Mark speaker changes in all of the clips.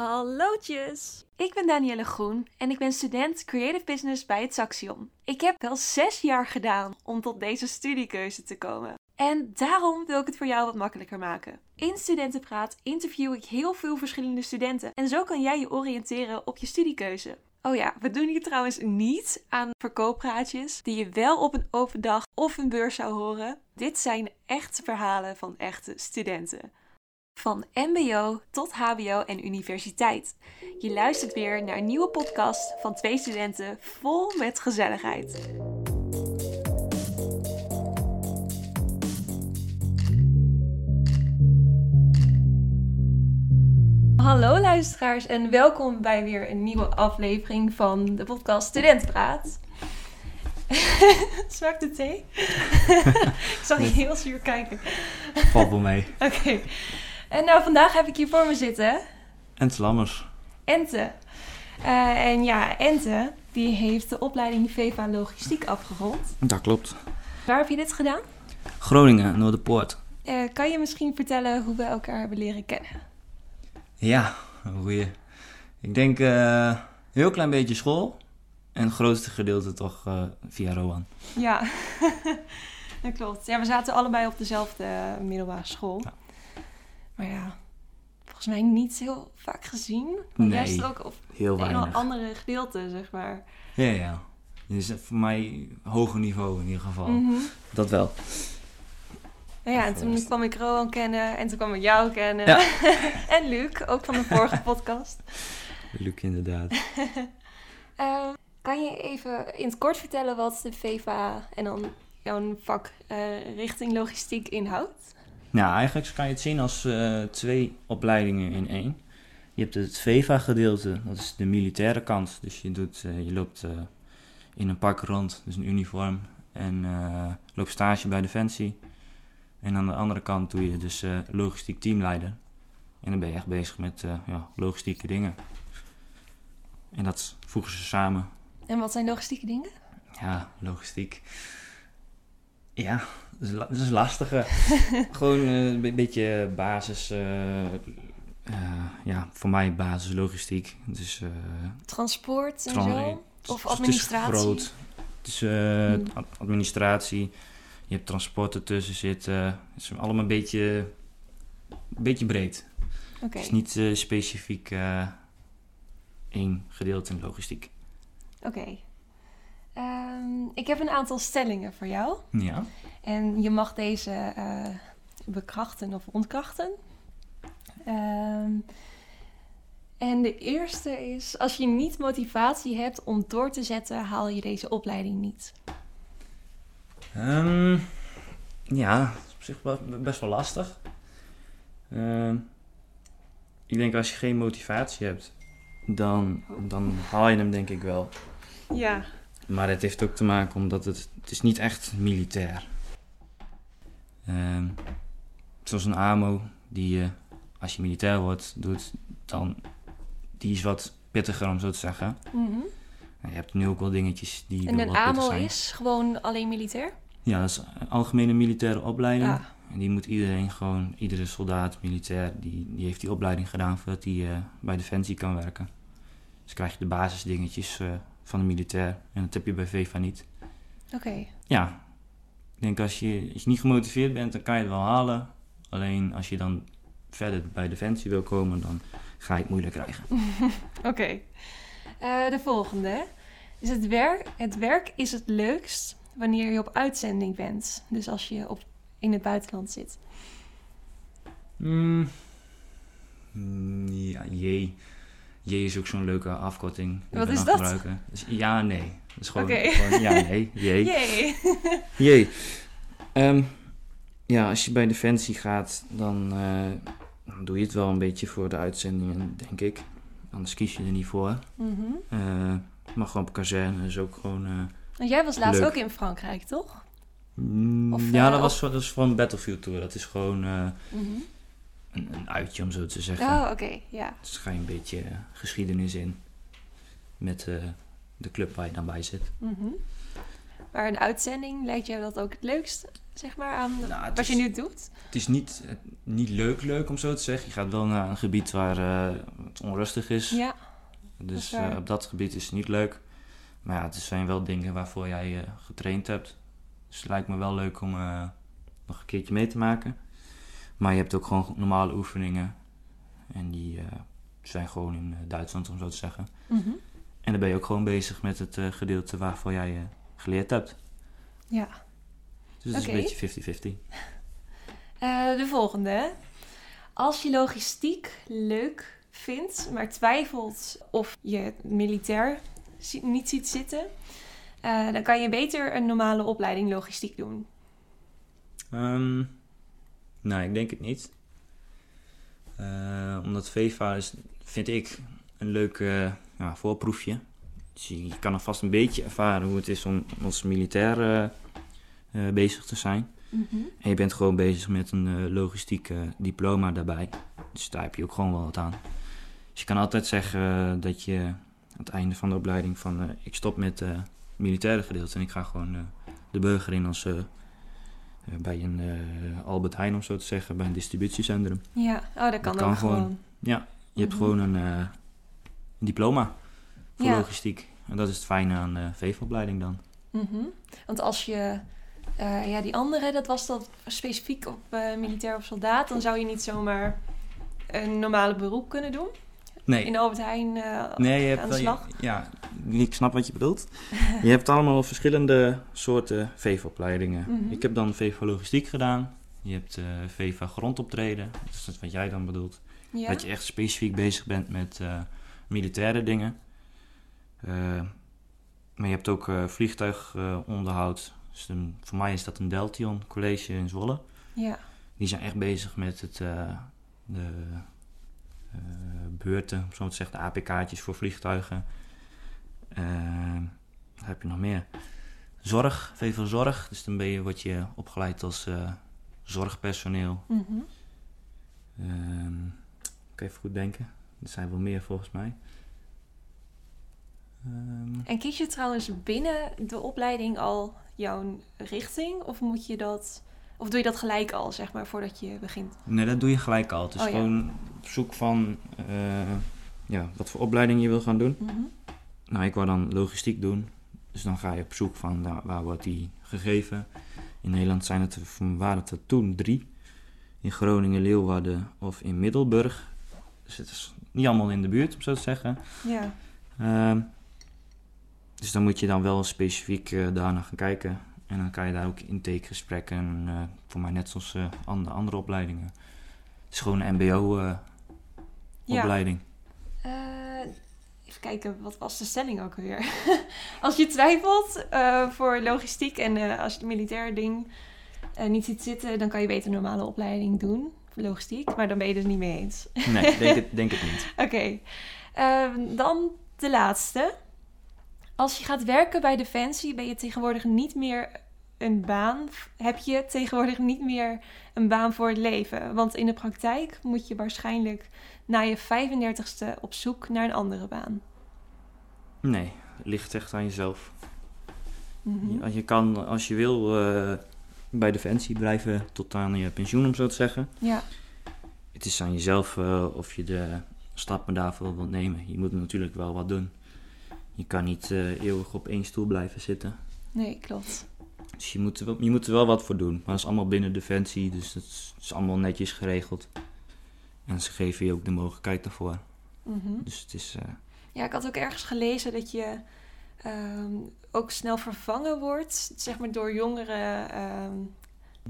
Speaker 1: Hallootjes! Ik ben Danielle Groen en ik ben student Creative Business bij het Saxion. Ik heb wel zes jaar gedaan om tot deze studiekeuze te komen. En daarom wil ik het voor jou wat makkelijker maken. In Studentenpraat interview ik heel veel verschillende studenten en zo kan jij je oriënteren op je studiekeuze. Oh ja, we doen hier trouwens niet aan verkooppraatjes die je wel op een open dag of een beurs zou horen. Dit zijn echte verhalen van echte studenten. Van MBO tot HBO en universiteit. Je luistert weer naar een nieuwe podcast van twee studenten vol met gezelligheid. Hallo luisteraars en welkom bij weer een nieuwe aflevering van de podcast Studentenpraat. Smaakt de thee? ik zag je heel zuur kijken.
Speaker 2: Valt wel mee.
Speaker 1: Oké. En nou, vandaag heb ik hier voor me zitten
Speaker 2: En Lammers.
Speaker 1: Ente. Eh, en ja, Ente, die heeft de opleiding VEVA Logistiek afgerond.
Speaker 2: Dat klopt.
Speaker 1: Waar heb je dit gedaan?
Speaker 2: Groningen, Noorderpoort.
Speaker 1: Eh, kan je misschien vertellen hoe we elkaar hebben leren kennen?
Speaker 2: Ja, goeie. Ik denk eh, heel klein beetje school. En het grootste gedeelte toch via Rowan.
Speaker 1: Ja, dat klopt. Ja, we zaten allebei op dezelfde middelbare school.
Speaker 2: Ja.
Speaker 1: Maar ja, volgens mij niet heel vaak gezien.
Speaker 2: Nee,
Speaker 1: zit ook op
Speaker 2: Heel weinig.
Speaker 1: andere gedeelte, zeg maar.
Speaker 2: Ja, ja. Dit is voor mij hoger niveau in ieder geval.
Speaker 1: Mhm.
Speaker 2: Dat wel.
Speaker 1: Nou ja, en toen kwam ik Rowan kennen en toen kwam ik jou kennen.
Speaker 2: Ja.
Speaker 1: en Luc, ook van de vorige podcast.
Speaker 2: Luc inderdaad.
Speaker 1: Eh, kan je even in het kort vertellen wat de VEVA en dan jouw vak eh, richting logistiek inhoudt?
Speaker 2: Nou, eigenlijk kan je het zien als eh, twee opleidingen in één. Je hebt het VEVA-gedeelte, dat is de militaire kant. Dus je, doet, eh, je loopt eh, in een pak rond, dus een uniform. En loopt stage bij Defensie. En aan de andere kant doe je dus logistiek teamleider. En dan ben je echt bezig met ja, logistieke dingen. En dat voegen ze samen.
Speaker 1: En wat zijn logistieke dingen?
Speaker 2: Ja, logistiek. Ja, is, dat is lastige. Gewoon eh, een be- beetje basis. eh, eh, ja, voor mij basis logistiek. Dus,
Speaker 1: Transport en zo? Of
Speaker 2: het is
Speaker 1: administratie?
Speaker 2: groot. Het is
Speaker 1: Hmm.
Speaker 2: ad- administratie. Je hebt transport ertussen zitten. Het is allemaal een beetje, een beetje breed. Het is niet specifiek één gedeelte in logistiek.
Speaker 1: Oké. Ehm, ik heb een aantal stellingen voor jou.
Speaker 2: Ja.
Speaker 1: En je mag deze eh, bekrachten of ontkrachten. Ehm, en de eerste is: als je niet motivatie hebt om door te zetten, haal je deze opleiding niet.
Speaker 2: Ehm, ja, dat is op zich best wel lastig. Ehm, ik denk als je geen motivatie hebt, dan, dan haal je hem denk ik wel.
Speaker 1: Ja.
Speaker 2: Maar het heeft ook te maken omdat het, het is niet echt militair. Ehm zoals een AMO, die je als je militair wordt doet, dan die is wat pittiger om zo te zeggen.
Speaker 1: Mhm.
Speaker 2: Je hebt nu ook wel dingetjes die
Speaker 1: En een AMO
Speaker 2: zijn.
Speaker 1: is gewoon alleen militair?
Speaker 2: Ja, dat is een algemene militaire opleiding.
Speaker 1: Ja.
Speaker 2: En die moet iedereen gewoon, iedere soldaat, militair, die, die heeft die opleiding gedaan voordat hij eh, bij Defensie kan werken. Dus krijg je de basisdingetjes eh, van de militair. En dat heb je bij VEVA niet.
Speaker 1: Oké.
Speaker 2: Ja, ik denk als je, als je niet gemotiveerd bent, dan kan je het wel halen. Alleen als je dan verder bij Defensie wil komen, dan ga je het moeilijk krijgen.
Speaker 1: Oké. Eh, de volgende. Is het, werk, het werk is het leukst wanneer je op uitzending bent. Dus als je op, in het buitenland zit.
Speaker 2: Mm. Mm, ja, jee. Jee is ook zo'n leuke afkorting.
Speaker 1: Wat is dat?
Speaker 2: Gebruiken. Dus ja, nee. Is gewoon, gewoon ja, nee. Jee. Jee. Ehm, ja, als je bij Defensie gaat, dan, eh, dan doe je het wel een beetje voor de uitzendingen, denk ik. Anders kies je er niet voor. Eh, maar gewoon op kazerne is ook gewoon... eh,
Speaker 1: Want jij was laatst
Speaker 2: Leuk.
Speaker 1: ook in Frankrijk, toch?
Speaker 2: mm,
Speaker 1: Of,
Speaker 2: ja, dat was, voor- dat is voor een Battlefield Tour. Dat is gewoon
Speaker 1: Mhm.
Speaker 2: Een, een uitje, om zo te zeggen.
Speaker 1: Oh, oké. Ja.
Speaker 2: Dus ga je een beetje eh, geschiedenis in met eh, de club waar je dan bij zit.
Speaker 1: Mhm. Maar een uitzending, lijkt jou dat ook het leukst, zeg maar, aan
Speaker 2: Nou,
Speaker 1: wat je nu doet?
Speaker 2: Het is niet, eh, niet leuk leuk om zo te zeggen. Je gaat wel naar een gebied waar het onrustig is.
Speaker 1: Ja, dat is
Speaker 2: dus op dat gebied is het niet leuk. Maar ja, het zijn wel dingen waarvoor jij getraind hebt. Dus het lijkt me wel leuk om nog een keertje mee te maken. Maar je hebt ook gewoon normale oefeningen. En die eh, zijn gewoon in eh, Duitsland, om zo te zeggen.
Speaker 1: Mhm.
Speaker 2: En dan ben je ook gewoon bezig met het eh, gedeelte waarvoor jij geleerd hebt.
Speaker 1: ja.
Speaker 2: Dus het is een beetje 50-50.
Speaker 1: Eh, de volgende. Als je logistiek leuk vindt, maar twijfelt of je het militair niet ziet zitten, eh, dan kan je beter een normale opleiding logistiek doen.
Speaker 2: Ehm, nou, ik denk het niet. Eh, omdat VEVA is, vind ik, een leuk eh, ja, voorproefje. Dus je, je kan alvast een beetje ervaren hoe het is om als militair eh, bezig te zijn. En je bent gewoon bezig met een logistiek diploma daarbij. Dus daar heb je ook gewoon wel wat aan. Dus je kan altijd zeggen dat je aan het einde van de opleiding van... ik stop met het militaire gedeelte en ik ga gewoon de burger in als... eh, bij een eh, Albert Heijn, om zo te zeggen, bij een distributiecentrum.
Speaker 1: Ja, oh, dat kan
Speaker 2: kan
Speaker 1: ook
Speaker 2: gewoon.
Speaker 1: gewoon.
Speaker 2: Ja, je hebt
Speaker 1: Mhm.
Speaker 2: gewoon een, eh, diploma voor
Speaker 1: Ja.
Speaker 2: logistiek. En dat is het fijne aan de VEVA-opleiding dan.
Speaker 1: Mhm. Want als je, ja, die andere, dat was dat specifiek op militair of soldaat, dan zou je niet zomaar een normale beroep kunnen doen.
Speaker 2: Nee,
Speaker 1: In Albert Heijn eh,
Speaker 2: nee je hebt
Speaker 1: aan de slag.
Speaker 2: ja, ik snap wat je bedoelt. je hebt allemaal verschillende soorten VEVA-opleidingen.
Speaker 1: Mhm.
Speaker 2: Ik heb dan VEVA Logistiek gedaan. Je hebt eh VEVA Grondoptreden. Dat is wat jij dan bedoelt.
Speaker 1: Ja.
Speaker 2: Dat je echt specifiek bezig bent met eh, militaire dingen. Maar je hebt ook vliegtuigonderhoud. dus een- voor mij is dat een Deltion College in Zwolle.
Speaker 1: ja.
Speaker 2: Die zijn echt bezig met het, de beurten, om zo te zeggen, APK'tjes voor vliegtuigen. Eh, wat heb je nog meer? Zorg, veel zorg. Dus dan ben je, word je opgeleid als eh, zorgpersoneel. Ehm ik even goed denken. Er zijn wel meer volgens mij. Ehm,
Speaker 1: En kies je trouwens binnen de opleiding al jouw richting? Of moet je dat... Of doe je dat gelijk al, zeg maar, voordat je begint?
Speaker 2: nee, dat doe je gelijk al. Het is
Speaker 1: Oh, ja.
Speaker 2: gewoon op zoek van eh, ja, wat voor opleiding je wil gaan doen.
Speaker 1: Mhm.
Speaker 2: Nou, ik wou dan logistiek doen. Dus dan ga je op zoek van nou, waar wordt die gegeven. In Nederland zijn het, waren het er toen drie. In Groningen, Leeuwarden of in Middelburg. Dus het is niet allemaal in de buurt, om zo te zeggen.
Speaker 1: Ja.
Speaker 2: Ehm, dus dan moet je dan wel specifiek eh, daarna gaan kijken. En dan kan je daar ook intakegesprekken, eh voor mij net zoals eh, andere, andere opleidingen. Het is gewoon een mbo-opleiding.
Speaker 1: Eh, even kijken, wat was de stelling ook alweer? als je twijfelt voor logistiek en als je het militair ding niet ziet zitten, dan kan je beter een normale opleiding doen voor logistiek. Maar dan ben je het er niet mee eens.
Speaker 2: nee, denk het, denk het niet.
Speaker 1: Oké, Ehm, dan de laatste. Als je gaat werken bij Defensie, ben je tegenwoordig niet meer een baan. Heb je tegenwoordig niet meer een baan voor het leven. Want in de praktijk moet je waarschijnlijk na je 35ste op zoek naar een andere baan.
Speaker 2: Nee, het ligt echt aan jezelf. Ja, je kan, als je wil, eh, bij Defensie blijven tot aan je pensioen, om zo te zeggen.
Speaker 1: Ja,
Speaker 2: Het is aan jezelf eh, of je de stappen daarvoor wilt nemen. Je moet natuurlijk wel wat doen. Je kan niet eh, eeuwig op één stoel blijven zitten.
Speaker 1: nee, klopt.
Speaker 2: Dus je moet, er wel, je moet er wel wat voor doen. Maar dat is allemaal binnen Defensie, dus dat is, is allemaal netjes geregeld. En ze geven je ook de mogelijkheid daarvoor.
Speaker 1: Mhm.
Speaker 2: Dus het is... eh,
Speaker 1: Ja, ik had ook ergens gelezen dat je ehm, ook snel vervangen wordt, zeg maar door jongere ehm,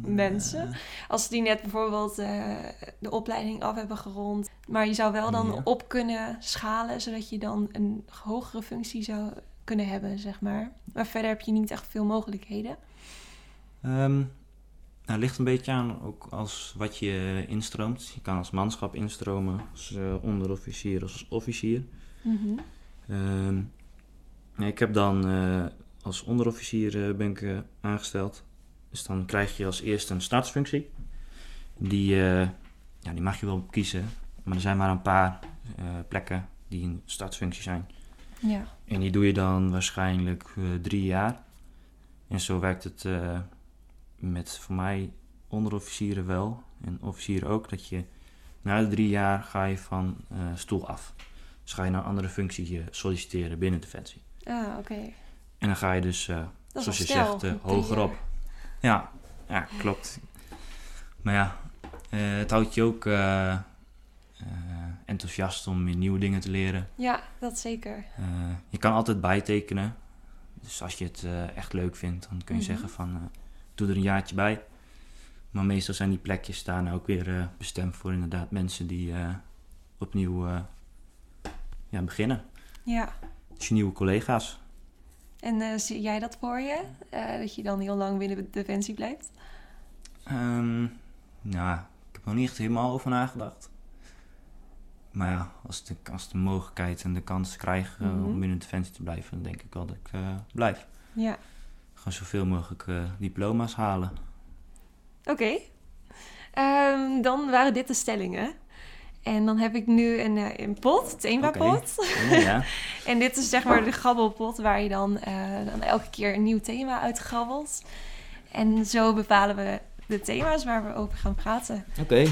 Speaker 1: mensen. Als die net bijvoorbeeld eh, de opleiding af hebben gerond. Maar je zou wel dan
Speaker 2: Ja.
Speaker 1: op kunnen schalen, zodat je dan een hogere functie zou kunnen hebben, zeg maar. Maar verder heb je niet echt veel mogelijkheden.
Speaker 2: Ehm, nou, het ligt een beetje aan ook als wat je instroomt. Je kan als manschap instromen, als eh, onderofficier of als officier.
Speaker 1: Mhm.
Speaker 2: Ehm, ik heb dan eh, als onderofficier ben ik aangesteld. Dus dan krijg je als eerste een startsfunctie. Die, eh, ja, die mag je wel kiezen, maar er zijn maar een paar eh, plekken die een startsfunctie zijn.
Speaker 1: Ja.
Speaker 2: En die doe je dan waarschijnlijk eh, drie jaar. En zo werkt het met voor mij onderofficieren wel en officieren ook. Dat je na de drie jaar ga je van stoel af. Dus ga je naar een andere functie solliciteren binnen Defensie.
Speaker 1: Ah, oké.
Speaker 2: En dan ga je dus, zoals je zegt,
Speaker 1: snel,
Speaker 2: Ja, ja, klopt. Maar ja, eh, het houdt je ook eh, eh, enthousiast om weer nieuwe dingen te leren.
Speaker 1: Ja, dat zeker.
Speaker 2: Je kan altijd bijtekenen. Dus als je het echt leuk vindt, dan kun je
Speaker 1: Mhm.
Speaker 2: zeggen van doe er een jaartje bij. Maar meestal zijn die plekjes daar nou ook weer bestemd voor inderdaad mensen die opnieuw ja, beginnen.
Speaker 1: Ja.
Speaker 2: Dus je nieuwe collega's.
Speaker 1: En eh, zie jij dat voor je? Eh, dat je dan heel lang binnen de Defensie blijft?
Speaker 2: Ehm nou, ik heb er nog niet echt helemaal over nagedacht. Maar ja, als de, als de mogelijkheid en de kans krijg eh,
Speaker 1: Mhm.
Speaker 2: om binnen Defensie te blijven, dan denk ik wel dat ik eh, blijf.
Speaker 1: Ja.
Speaker 2: Gewoon zoveel mogelijk diploma's halen.
Speaker 1: Oké. Ehm, dan waren dit de stellingen. En dan heb ik nu een, eh, een pot, themapot.
Speaker 2: Ja, ja.
Speaker 1: En dit is zeg maar de grabbelpot waar je dan, eh, dan elke keer een nieuw thema uitgrabbelt. En zo bepalen we de thema's waar we over gaan praten.
Speaker 2: Oké.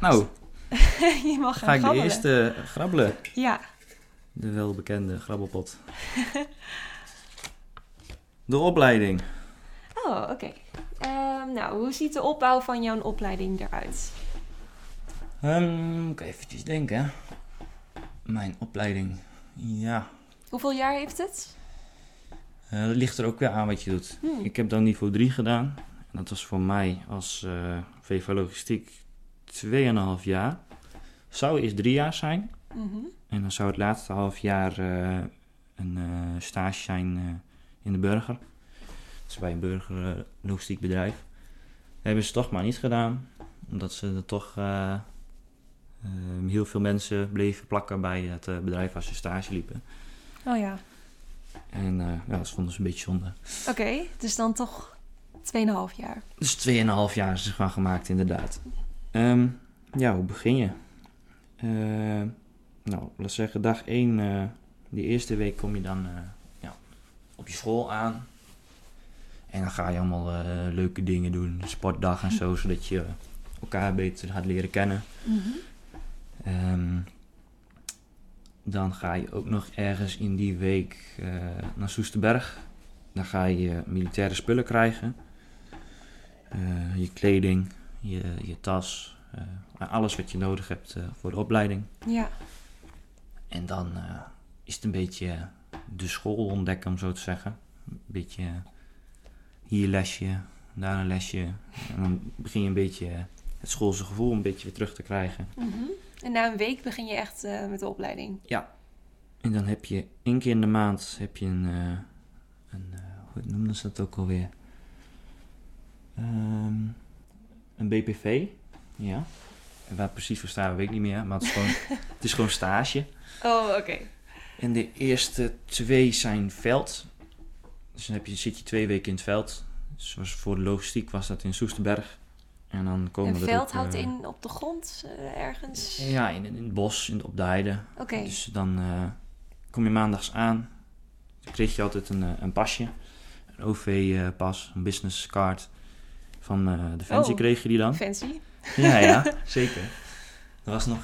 Speaker 2: Nou,
Speaker 1: je mag gaan
Speaker 2: ga ik de eerste grabbelen.
Speaker 1: Ja.
Speaker 2: De welbekende grabbelpot. De opleiding.
Speaker 1: Oh, oké. Ehm, nou, hoe ziet de opbouw van jouw opleiding eruit?
Speaker 2: Moet ik eventjes denken. Mijn opleiding. Ja,
Speaker 1: Hoeveel jaar heeft het?
Speaker 2: eh, dat ligt er ook weer aan wat je doet.
Speaker 1: Hmm.
Speaker 2: Ik heb dan niveau 3 gedaan. En dat was voor mij als eh VV Logistiek 2,5 jaar. Zou eerst drie jaar zijn.
Speaker 1: Mhm.
Speaker 2: En dan zou het laatste half jaar eh, een stage zijn in de burger. Is bij een burger eh, logistiek bedrijf. Dat hebben ze toch maar niet gedaan. Omdat ze er toch eh, eh, heel veel mensen bleven plakken bij het eh, bedrijf waar ze stage liepen.
Speaker 1: Oh ja.
Speaker 2: En eh, ja, dat vonden ze een beetje zonde.
Speaker 1: Oké, dus dan toch 2,5 jaar.
Speaker 2: Dus 2,5 jaar is er van gemaakt, inderdaad. Ehm, ja, hoe begin je? Eh, nou, laat zeggen, dag 1, eh die eerste week kom je dan ja, op je school aan. En dan ga je allemaal leuke dingen doen, sportdag en zo, zodat je elkaar beter gaat leren kennen. Ehm, dan ga je ook nog ergens in die week eh, naar Soesterberg. Dan ga je militaire spullen krijgen. Eh, je kleding, je, je tas, eh, alles wat je nodig hebt voor de opleiding.
Speaker 1: Ja.
Speaker 2: En dan is het een beetje de school ontdekken, om zo te zeggen. Een beetje hier lesje, daar een lesje. En dan begin je een beetje het schoolse gevoel een beetje weer terug te krijgen.
Speaker 1: Mhm. En na een week begin je echt eh, met de opleiding.
Speaker 2: En dan heb je één keer in de maand heb je een, eh, een eh, hoe noemden ze dat ook alweer? Ehm, een BPV, ja. En waar precies voor staat, weet ik niet meer. Maar het is gewoon, het is gewoon stage.
Speaker 1: Oh, oké.
Speaker 2: En de eerste twee zijn veld. Dus dan heb je, zit je twee weken in het veld. Zoals voor de logistiek was dat in Soesterberg. En dan komen
Speaker 1: Een veld
Speaker 2: ook,
Speaker 1: houdt
Speaker 2: eh,
Speaker 1: in op de grond eh, ergens?
Speaker 2: Ja, in, in het bos, in, op de heide.
Speaker 1: Oké.
Speaker 2: Dus dan eh, kom je maandags aan. Dan kreeg je altijd een, een pasje. Een OV-pas, een business card. Van eh Defensie
Speaker 1: Oh.
Speaker 2: kreeg je die dan.
Speaker 1: Fancy.
Speaker 2: Ja, ja, zeker. Dat was nog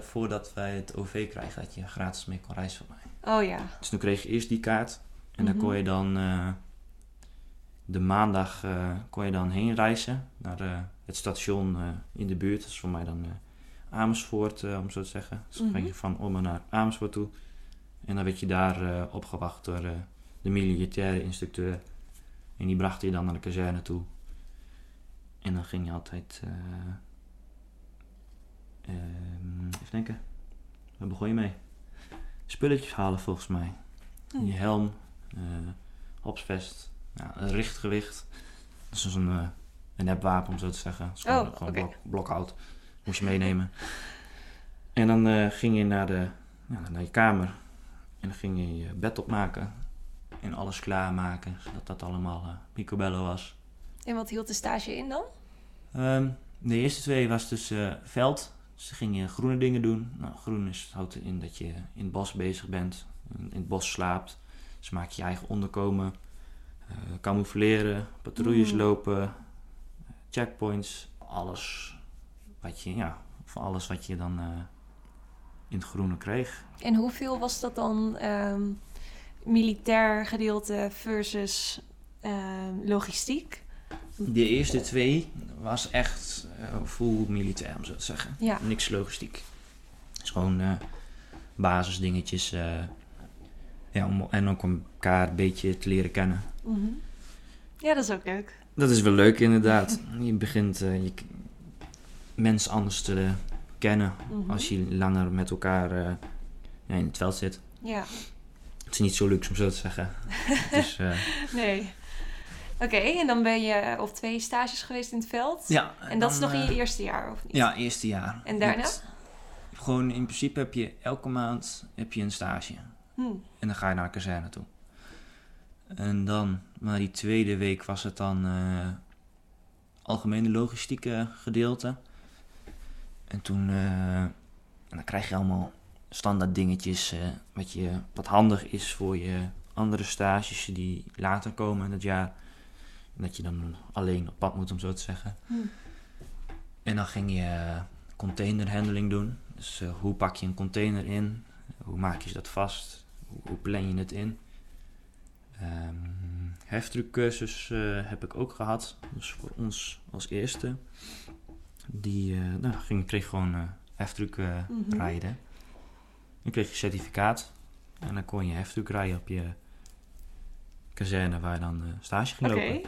Speaker 2: voordat wij het OV kregen, dat je gratis mee kon reizen van mij.
Speaker 1: Oh ja.
Speaker 2: Dus toen kreeg je eerst die kaart. En dan
Speaker 1: Mhm.
Speaker 2: kon je dan de maandag eh, kon je dan heen reizen naar eh, het station eh, in de buurt. Dat is voor mij dan Amersfoort, om zo te zeggen. Dus dan
Speaker 1: Mhm.
Speaker 2: ging je van Ommen naar Amersfoort toe. En dan werd je daar opgewacht door de militaire instructeur. En die bracht je dan naar de kazerne toe. En dan ging je altijd... eh, ehm, even denken. Waar begon je mee? Spulletjes halen volgens mij.
Speaker 1: Hm.
Speaker 2: Je helm, eh hopsvest, ja, een richtgewicht. Dat is zo'n eh, een nepwapen om zo te zeggen. Dat is gewoon,
Speaker 1: Oh,
Speaker 2: gewoon blok, blokhout. Moest je meenemen. En dan eh, ging je naar, de, ja, naar je kamer. En dan ging je je bed opmaken. En alles klaarmaken, zodat dat allemaal eh picobello was.
Speaker 1: En wat hield de stage in dan?
Speaker 2: Ehm, de eerste twee was dus veld. Dus dan ging je groene dingen doen. Nou, groen is, houdt in dat je in het bos bezig bent. In, in het bos slaapt. Dus maak je je eigen onderkomen. Eh, camoufleren, patrouilles
Speaker 1: Mm.
Speaker 2: lopen, checkpoints, alles wat je, ja, van alles wat je dan eh, in het groene kreeg.
Speaker 1: En hoeveel was dat dan ehm, militair gedeelte versus ehm, logistiek?
Speaker 2: De eerste twee was echt eh, full militair, om zo te zeggen.
Speaker 1: Ja.
Speaker 2: Niks logistiek. Het is gewoon eh, basisdingetjes. Ja, om, en ook om elkaar een beetje te leren kennen.
Speaker 1: Mhm. Ja, dat is ook leuk.
Speaker 2: Dat is wel leuk inderdaad. Je begint eh, je, mensen anders te kennen
Speaker 1: Mhm.
Speaker 2: als je langer met elkaar eh, in het veld zit.
Speaker 1: Ja,
Speaker 2: Het is niet zo luxe om zo te zeggen. dus eh,
Speaker 1: nee. Oké, en dan ben je op twee stages geweest in het veld.
Speaker 2: ja.
Speaker 1: En dat is nog in je eerste jaar, of niet?
Speaker 2: Ja, eerste jaar.
Speaker 1: En daarna?
Speaker 2: Met- gewoon in principe heb je elke maand heb je een stage.
Speaker 1: Hm.
Speaker 2: En dan ga je naar de kazerne toe. En dan, na die tweede week was het dan eh, algemene logistieke gedeelte. En toen, eh, en dan krijg je allemaal standaard dingetjes eh, wat, je, wat handig is voor je andere stages die later komen in het jaar. Dat je dan alleen op pad moet, om zo te zeggen.
Speaker 1: Hm.
Speaker 2: En dan ging je containerhandling doen. Dus hoe pak je een container in? Hoe maak je dat vast? Hoe, plan je het in? Ehm heftruckcursus eh, heb ik ook gehad. Dus voor ons als eerste. Die eh, nou, ging, kreeg gewoon eh heftruck
Speaker 1: Mhm.
Speaker 2: rijden. Dan kreeg je certificaat. En dan kon je heftruck rijden op je kazerne waar je dan stage ging lopen.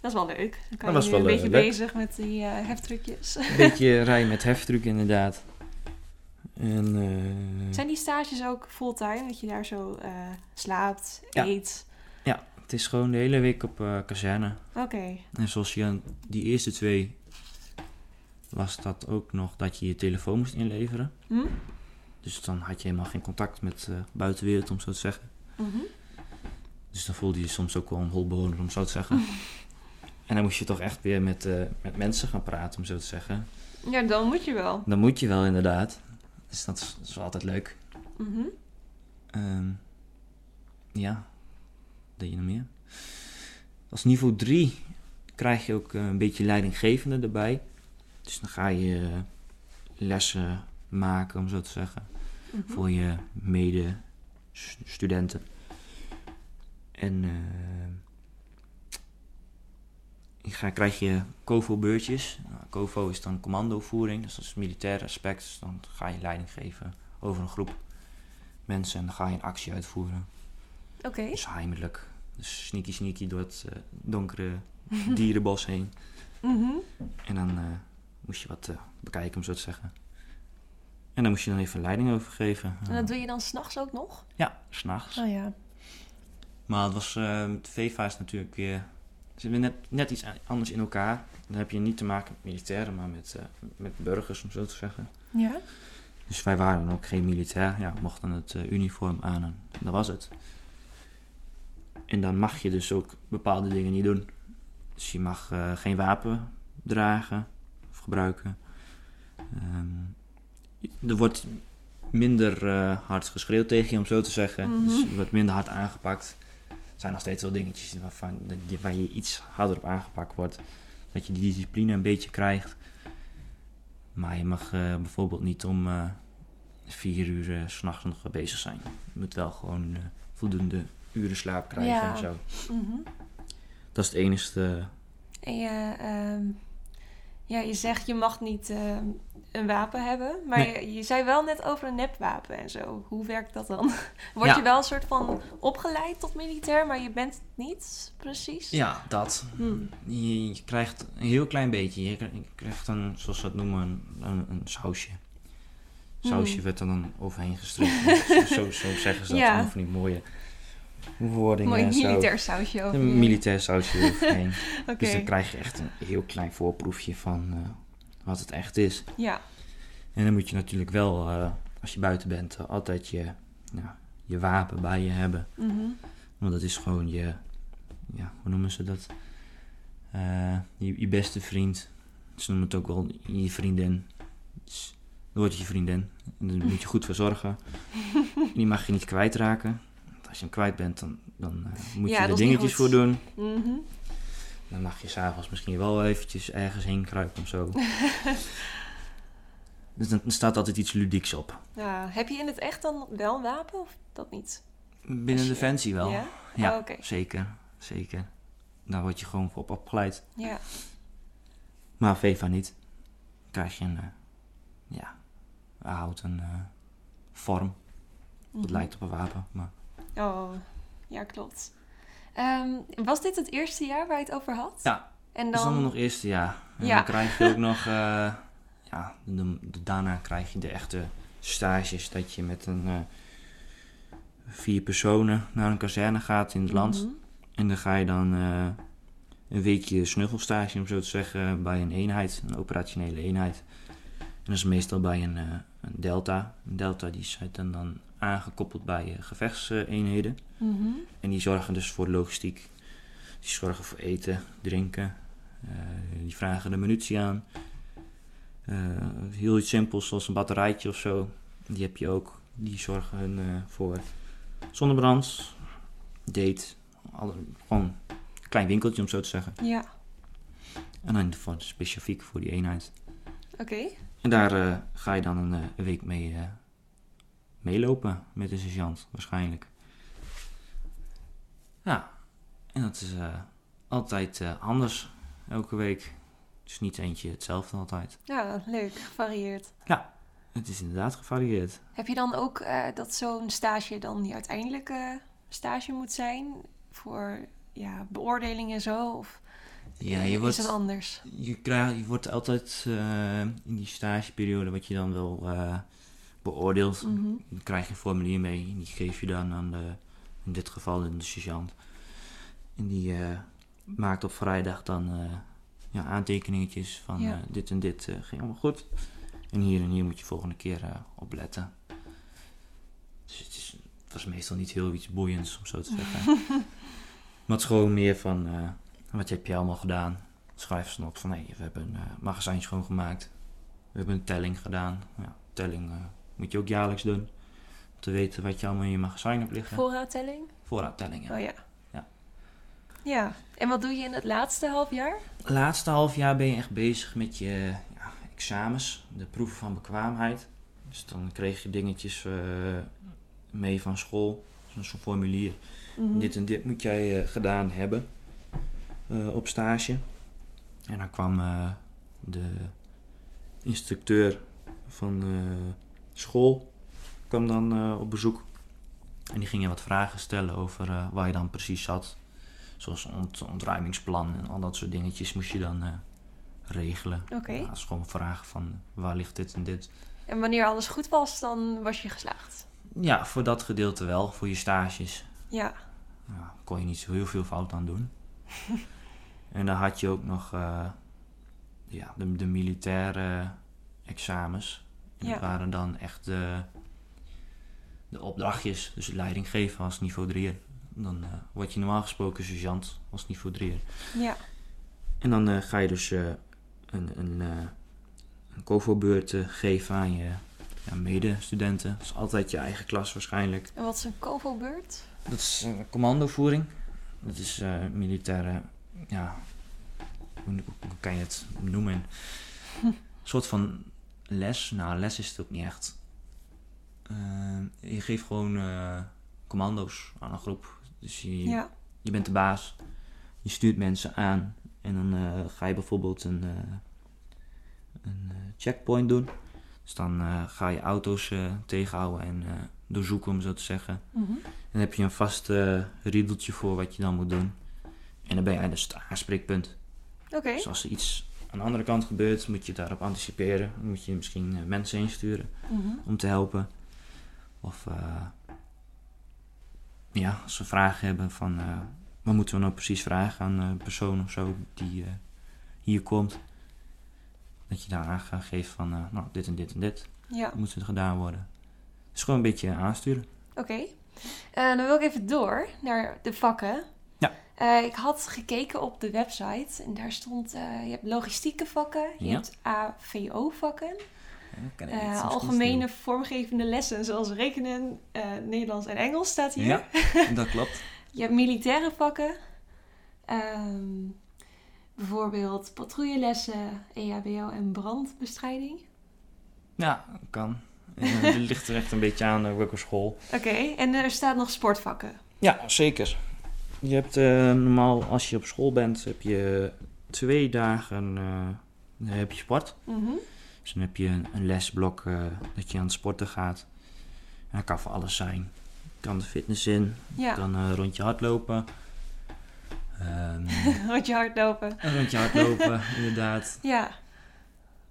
Speaker 1: Dat is wel leuk. Dan kan
Speaker 2: Dat was
Speaker 1: je
Speaker 2: wel,
Speaker 1: een beetje
Speaker 2: leuk.
Speaker 1: bezig met die heftruckjes.
Speaker 2: Een beetje rijden met heftruck inderdaad. En, eh,
Speaker 1: Zijn die stages ook fulltime? Dat je daar zo eh, slaapt,
Speaker 2: Ja.
Speaker 1: eet?
Speaker 2: Het is gewoon de hele week op eh, kazerne.
Speaker 1: Oké.
Speaker 2: En zoals je aan die eerste twee was dat ook nog dat je je telefoon moest inleveren.
Speaker 1: Hm?
Speaker 2: Dus dan had je helemaal geen contact met de buitenwereld, om zo te zeggen.
Speaker 1: Mhm.
Speaker 2: Dus dan voelde je je soms ook wel een holbewoner, om zo te zeggen. en dan moest je toch echt weer met, met mensen gaan praten, om zo te zeggen.
Speaker 1: Ja, dan moet je wel.
Speaker 2: Dan moet je wel inderdaad. Dus dat is, dat is wel altijd leuk.
Speaker 1: Mhm.
Speaker 2: Ehm, ja, deed je nog meer? Als niveau 3 krijg je ook eh, een beetje leidinggevende erbij. Dus dan ga je eh, lessen maken, om zo te zeggen,
Speaker 1: Mhm.
Speaker 2: voor je mede-studenten. En eh, je ga, krijg je COVO-beurtjes. Nou, COVO is dan commandovoering, dus dat is het militair aspect. Dus dan ga je leiding geven over een groep mensen en dan ga je een actie uitvoeren.
Speaker 1: Oké.
Speaker 2: Dus heimelijk. Dus sneaky sneaky door het eh, donkere dierenbos heen.
Speaker 1: Mhm.
Speaker 2: En dan eh, moest je wat eh, bekijken, om zo te zeggen. En dan moest je dan even leiding overgeven.
Speaker 1: En dat doe je dan s'nachts ook nog?
Speaker 2: Ja, s'nachts.
Speaker 1: Oh ja.
Speaker 2: Maar het was, het VEVA is natuurlijk weer... Zijn net, net iets anders in elkaar. Dan heb je niet te maken met militairen, maar met, eh, met burgers, om zo te zeggen.
Speaker 1: Ja?
Speaker 2: Dus wij waren ook geen militair. Ja, we mochten het eh, uniform aan en dat was het. En dan mag je dus ook bepaalde dingen niet doen. Dus je mag eh, geen wapen dragen of gebruiken. Ehm, er wordt minder hard geschreeuwd tegen je, om zo te zeggen.
Speaker 1: Mhm.
Speaker 2: Dus je wordt minder hard aangepakt. Zijn nog steeds wel dingetjes waarvan, waar je iets harder op aangepakt wordt. Dat je die discipline een beetje krijgt. Maar je mag eh, bijvoorbeeld niet om eh, vier uur eh, 's s'nachts nog bezig zijn. Je moet wel gewoon eh, voldoende uren slaap krijgen
Speaker 1: Ja.
Speaker 2: en zo.
Speaker 1: Mhm.
Speaker 2: Dat is het enige.
Speaker 1: En je, ehm, ja, je zegt je mag niet ehm, een wapen hebben, maar
Speaker 2: Nee.
Speaker 1: je, je zei wel net over een nepwapen en zo. Hoe werkt dat dan? Word
Speaker 2: Ja.
Speaker 1: je wel een soort van opgeleid tot militair, maar je bent het niet precies?
Speaker 2: Ja, dat.
Speaker 1: Hmm.
Speaker 2: Je, je krijgt een heel klein beetje. Je krijgt- een, zoals ze dat noemen, een, een, sausje. Sausje
Speaker 1: Hmm.
Speaker 2: werd er dan overheen gestreken. zo, zo zeggen ze dat.
Speaker 1: Ja.
Speaker 2: Van die mooie woordingen
Speaker 1: Mooi militair sausje over.
Speaker 2: Een militair sausje overheen.
Speaker 1: Oké.
Speaker 2: Dus dan krijg je echt een heel klein voorproefje van eh, wat het echt is.
Speaker 1: Ja.
Speaker 2: En dan moet je natuurlijk wel, eh, als je buiten bent, eh, altijd je, ja, je wapen bij je hebben.
Speaker 1: Mhm.
Speaker 2: Want dat is gewoon je, ja, hoe noemen ze dat? Eh, je, je beste vriend. Ze noemen het ook wel je vriendin. Dus, dan wordt je vriendin. En daar moet je goed voor zorgen. Die mag je niet kwijtraken. als je hem kwijt bent, dan, dan moet
Speaker 1: Ja,
Speaker 2: je er dingetjes voor doen.
Speaker 1: Mhm.
Speaker 2: Dan mag je s'avonds misschien wel eventjes ergens heen kruipen of zo. dus dan staat altijd iets ludieks op.
Speaker 1: Ja, heb je in het echt dan wel een wapen of dat niet?
Speaker 2: Binnen
Speaker 1: je-
Speaker 2: Defensie wel.
Speaker 1: Ja?
Speaker 2: Ja,
Speaker 1: Oh,
Speaker 2: zeker. Zeker. Daar word je gewoon op opgeleid.
Speaker 1: Ja.
Speaker 2: Maar VEVA niet. Dan krijg je een, eh, ja, houten eh vorm. Het
Speaker 1: Mhm.
Speaker 2: lijkt op een wapen, maar
Speaker 1: Oh, ja, klopt. Ehm, was dit het eerste jaar waar je het over had?
Speaker 2: Ja,
Speaker 1: En
Speaker 2: dat is
Speaker 1: dan...
Speaker 2: allemaal nog eerste jaar. En
Speaker 1: Ja.
Speaker 2: dan krijg je ook nog, eh, ja, de- de- daarna krijg je de echte stages. Dat je met een eh, vier personen naar een kazerne gaat in het land.
Speaker 1: Mhm.
Speaker 2: En dan ga je dan eh, een weekje snuffelstage, om zo te zeggen, bij een eenheid, een operationele eenheid. En dat is meestal bij een, eh, een delta. Een delta die is dan, dan aangekoppeld bij eh, gevechtseenheden.
Speaker 1: Mhm.
Speaker 2: En die zorgen dus voor logistiek. Die zorgen voor eten, drinken. Eh, die vragen de munitie aan. Heel iets simpels zoals een batterijtje of zo. Die heb je ook. Die zorgen voor zonnebrand, date. Alle, gewoon een klein winkeltje om zo te zeggen.
Speaker 1: Ja,
Speaker 2: En dan voor, specifiek voor die eenheid.
Speaker 1: oké.
Speaker 2: En daar eh, ga je dan een, eh, een week mee eh, meelopen met de sergeant, waarschijnlijk. Ja, en dat is altijd anders, elke week. Het is niet eentje hetzelfde altijd.
Speaker 1: Ja, leuk, gevarieerd.
Speaker 2: Het is inderdaad gevarieerd.
Speaker 1: Heb je dan ook dat zo'n stage dan die uiteindelijke stage moet zijn? Voor ja, beoordeling en zo? Of
Speaker 2: Ja, je
Speaker 1: is
Speaker 2: wordt,
Speaker 1: anders?
Speaker 2: je krijgt, je wordt altijd eh, in die stageperiode wat je dan wel eh, beoordeelt.
Speaker 1: Mhm.
Speaker 2: Dan krijg je een formulier mee. en Die geef je dan aan de, in dit geval de sergeant. En die eh, maakt op vrijdag dan ja, aantekeningetjes van
Speaker 1: Ja.
Speaker 2: dit en dit ging allemaal goed. En hier en hier moet je volgende keer op letten. Dus het, is, het was meestal niet heel iets boeiends om zo te zeggen. maar het is gewoon meer van wat heb je allemaal gedaan. Schrijf ze op van hé, we hebben een eh, magazijn schoongemaakt. We hebben een telling gedaan. Ja, telling eh, moet je ook jaarlijks doen. Om te weten wat je allemaal in je magazijn hebt liggen.
Speaker 1: Voorraadtelling?
Speaker 2: Voorraadtelling, ja.
Speaker 1: Oh ja.
Speaker 2: Ja.
Speaker 1: Ja, en wat doe je in het laatste half jaar?
Speaker 2: Laatste half jaar ben je echt bezig met je ja, examens, de proeven van bekwaamheid. Dus dan kreeg je dingetjes eh, mee van school, zo'n formulier.
Speaker 1: Mhm.
Speaker 2: Dit en dit moet jij gedaan hebben eh, op stage. En dan kwam eh, de instructeur van de school kwam dan eh, op bezoek. En die ging je wat vragen stellen over eh, waar je dan precies zat. Zoals ont ontruimingsplan en al dat soort dingetjes moest je dan eh, regelen.
Speaker 1: Oké.
Speaker 2: Ja, dat is gewoon vragen van waar ligt dit en dit.
Speaker 1: En wanneer alles goed was, dan was je geslaagd.
Speaker 2: Ja, voor dat gedeelte wel, voor je stages.
Speaker 1: Ja.
Speaker 2: Ja, kon je niet zo heel veel fout aan doen. en dan had je ook nog eh, ja, de, de militaire examens. En
Speaker 1: Ja.
Speaker 2: dat waren dan echt de, de opdrachtjes. Dus leiding geven als niveau 3. Dan eh, word je normaal gesproken sergeant als niveau 3.
Speaker 1: Ja.
Speaker 2: En dan eh, ga je dus een, een, een COVO-beurt geven aan je ja, medestudenten. Dat is altijd je eigen klas waarschijnlijk.
Speaker 1: En wat is een COVO-beurt?
Speaker 2: Dat is commandovoering. Dat is militaire, ja, hoe, kan je het noemen? Een soort van les. Nou, les is het ook niet echt. Eh, je geeft gewoon eh, commando's aan een groep. Dus je,
Speaker 1: Ja.
Speaker 2: je bent de baas. Je stuurt mensen aan. En dan eh, ga je bijvoorbeeld een, een checkpoint doen. Dus dan ga je auto's tegenhouden en doorzoeken, om zo te zeggen.
Speaker 1: Mhm.
Speaker 2: Dan heb je een vast riedeltje voor wat je dan moet doen. En dan ben jij dus het aanspreekpunt.
Speaker 1: Oké.
Speaker 2: Dus als er iets aan de andere kant gebeurt, moet je daarop anticiperen. Dan moet je misschien eh, mensen insturen
Speaker 1: Mhm.
Speaker 2: om te helpen. Of eh, ja, als we vragen hebben van eh, wat moeten we nou precies vragen aan een persoon of zo die hier komt. Dat je daar aan gaat geven van nou, dit en dit en dit
Speaker 1: Ja.
Speaker 2: moet er gedaan worden. Dus gewoon een beetje aansturen.
Speaker 1: Oké. Dan wil ik even door naar de vakken.
Speaker 2: Ja.
Speaker 1: Eh, ik had gekeken op de website en daar stond, eh, je hebt logistieke vakken, je
Speaker 2: Ja.
Speaker 1: hebt AVO-vakken. Eh, algemene vormgevende lessen, zoals rekenen, eh, Nederlands en Engels staat hier.
Speaker 2: Ja, dat klopt.
Speaker 1: Je hebt militaire vakken. Ehm, bijvoorbeeld patrouillelessen, EHBO en brandbestrijding.
Speaker 2: Ja, kan. Het ligt er echt een beetje aan, uh, welke school.
Speaker 1: Oké, en er staat nog sportvakken.
Speaker 2: Ja, zeker. Je hebt eh, normaal, als je op school bent, heb je twee dagen eh, dan heb je sport.
Speaker 1: Mhm.
Speaker 2: Dus dan heb je een, een lesblok eh, dat je aan het sporten gaat. En dat kan voor alles zijn. Kan de fitness in,
Speaker 1: Ja,
Speaker 2: kan een rondje hardlopen. Ehm,
Speaker 1: wat je hardlopen.
Speaker 2: een rondje hardlopen, inderdaad.
Speaker 1: Ja.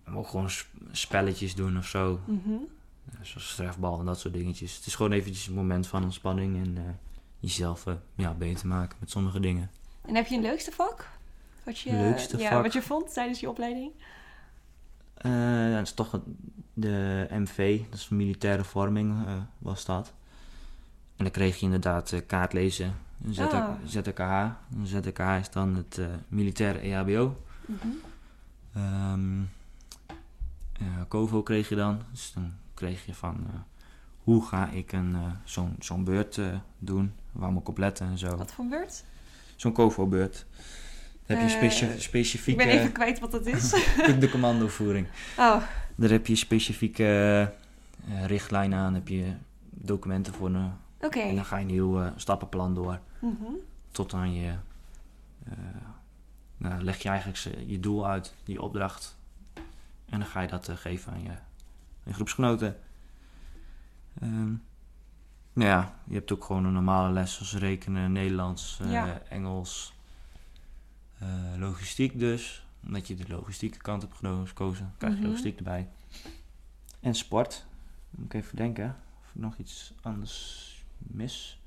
Speaker 2: Maar ook gewoon sp- spelletjes doen of zo.
Speaker 1: Mhm.
Speaker 2: Eh, Zoals strefbal en dat soort dingetjes. Het is gewoon eventjes een moment van ontspanning en jezelf eh, ja, beter maken met sommige dingen.
Speaker 1: En heb je een leukste vak? Wat je,
Speaker 2: Leukste
Speaker 1: ja,
Speaker 2: vak?
Speaker 1: wat je vond tijdens je opleiding?
Speaker 2: Eh, dat is toch de MV, dat is militaire vorming, eh, was dat. En dan kreeg je inderdaad eh, kaartlezen, ZK,
Speaker 1: Ah.
Speaker 2: ZKH. ZKH is dan het militaire EHBO.
Speaker 1: Mhm.
Speaker 2: Ehm COVO kreeg je dan. Dus dan kreeg je van hoe ga ik een, zo'n, zo'n beurt doen, waar moet ik op letten en zo.
Speaker 1: Wat voor een beurt?
Speaker 2: Zo'n COVO-beurt. Heb je
Speaker 1: Eh,
Speaker 2: speci-
Speaker 1: Ik
Speaker 2: specifieke
Speaker 1: ben even kwijt wat dat is.
Speaker 2: de commandovoering.
Speaker 1: oh,
Speaker 2: Daar heb je specifieke eh, richtlijnen aan, heb je documenten voor.
Speaker 1: oké.
Speaker 2: En dan ga je een nieuw eh, stappenplan door.
Speaker 1: Mhm.
Speaker 2: Tot aan je. nou, leg je eigenlijk je doel uit, je opdracht. En dan ga je dat geven aan je, aan je groepsgenoten. Ehm, nou ja, je hebt ook gewoon een normale les zoals rekenen, Nederlands, eh,
Speaker 1: Ja.
Speaker 2: Engels, eh, logistiek dus. Omdat je de logistieke kant hebt gekozen, krijg je
Speaker 1: Mhm.
Speaker 2: logistiek erbij. En sport. Moet ik even denken of ik nog iets anders mis.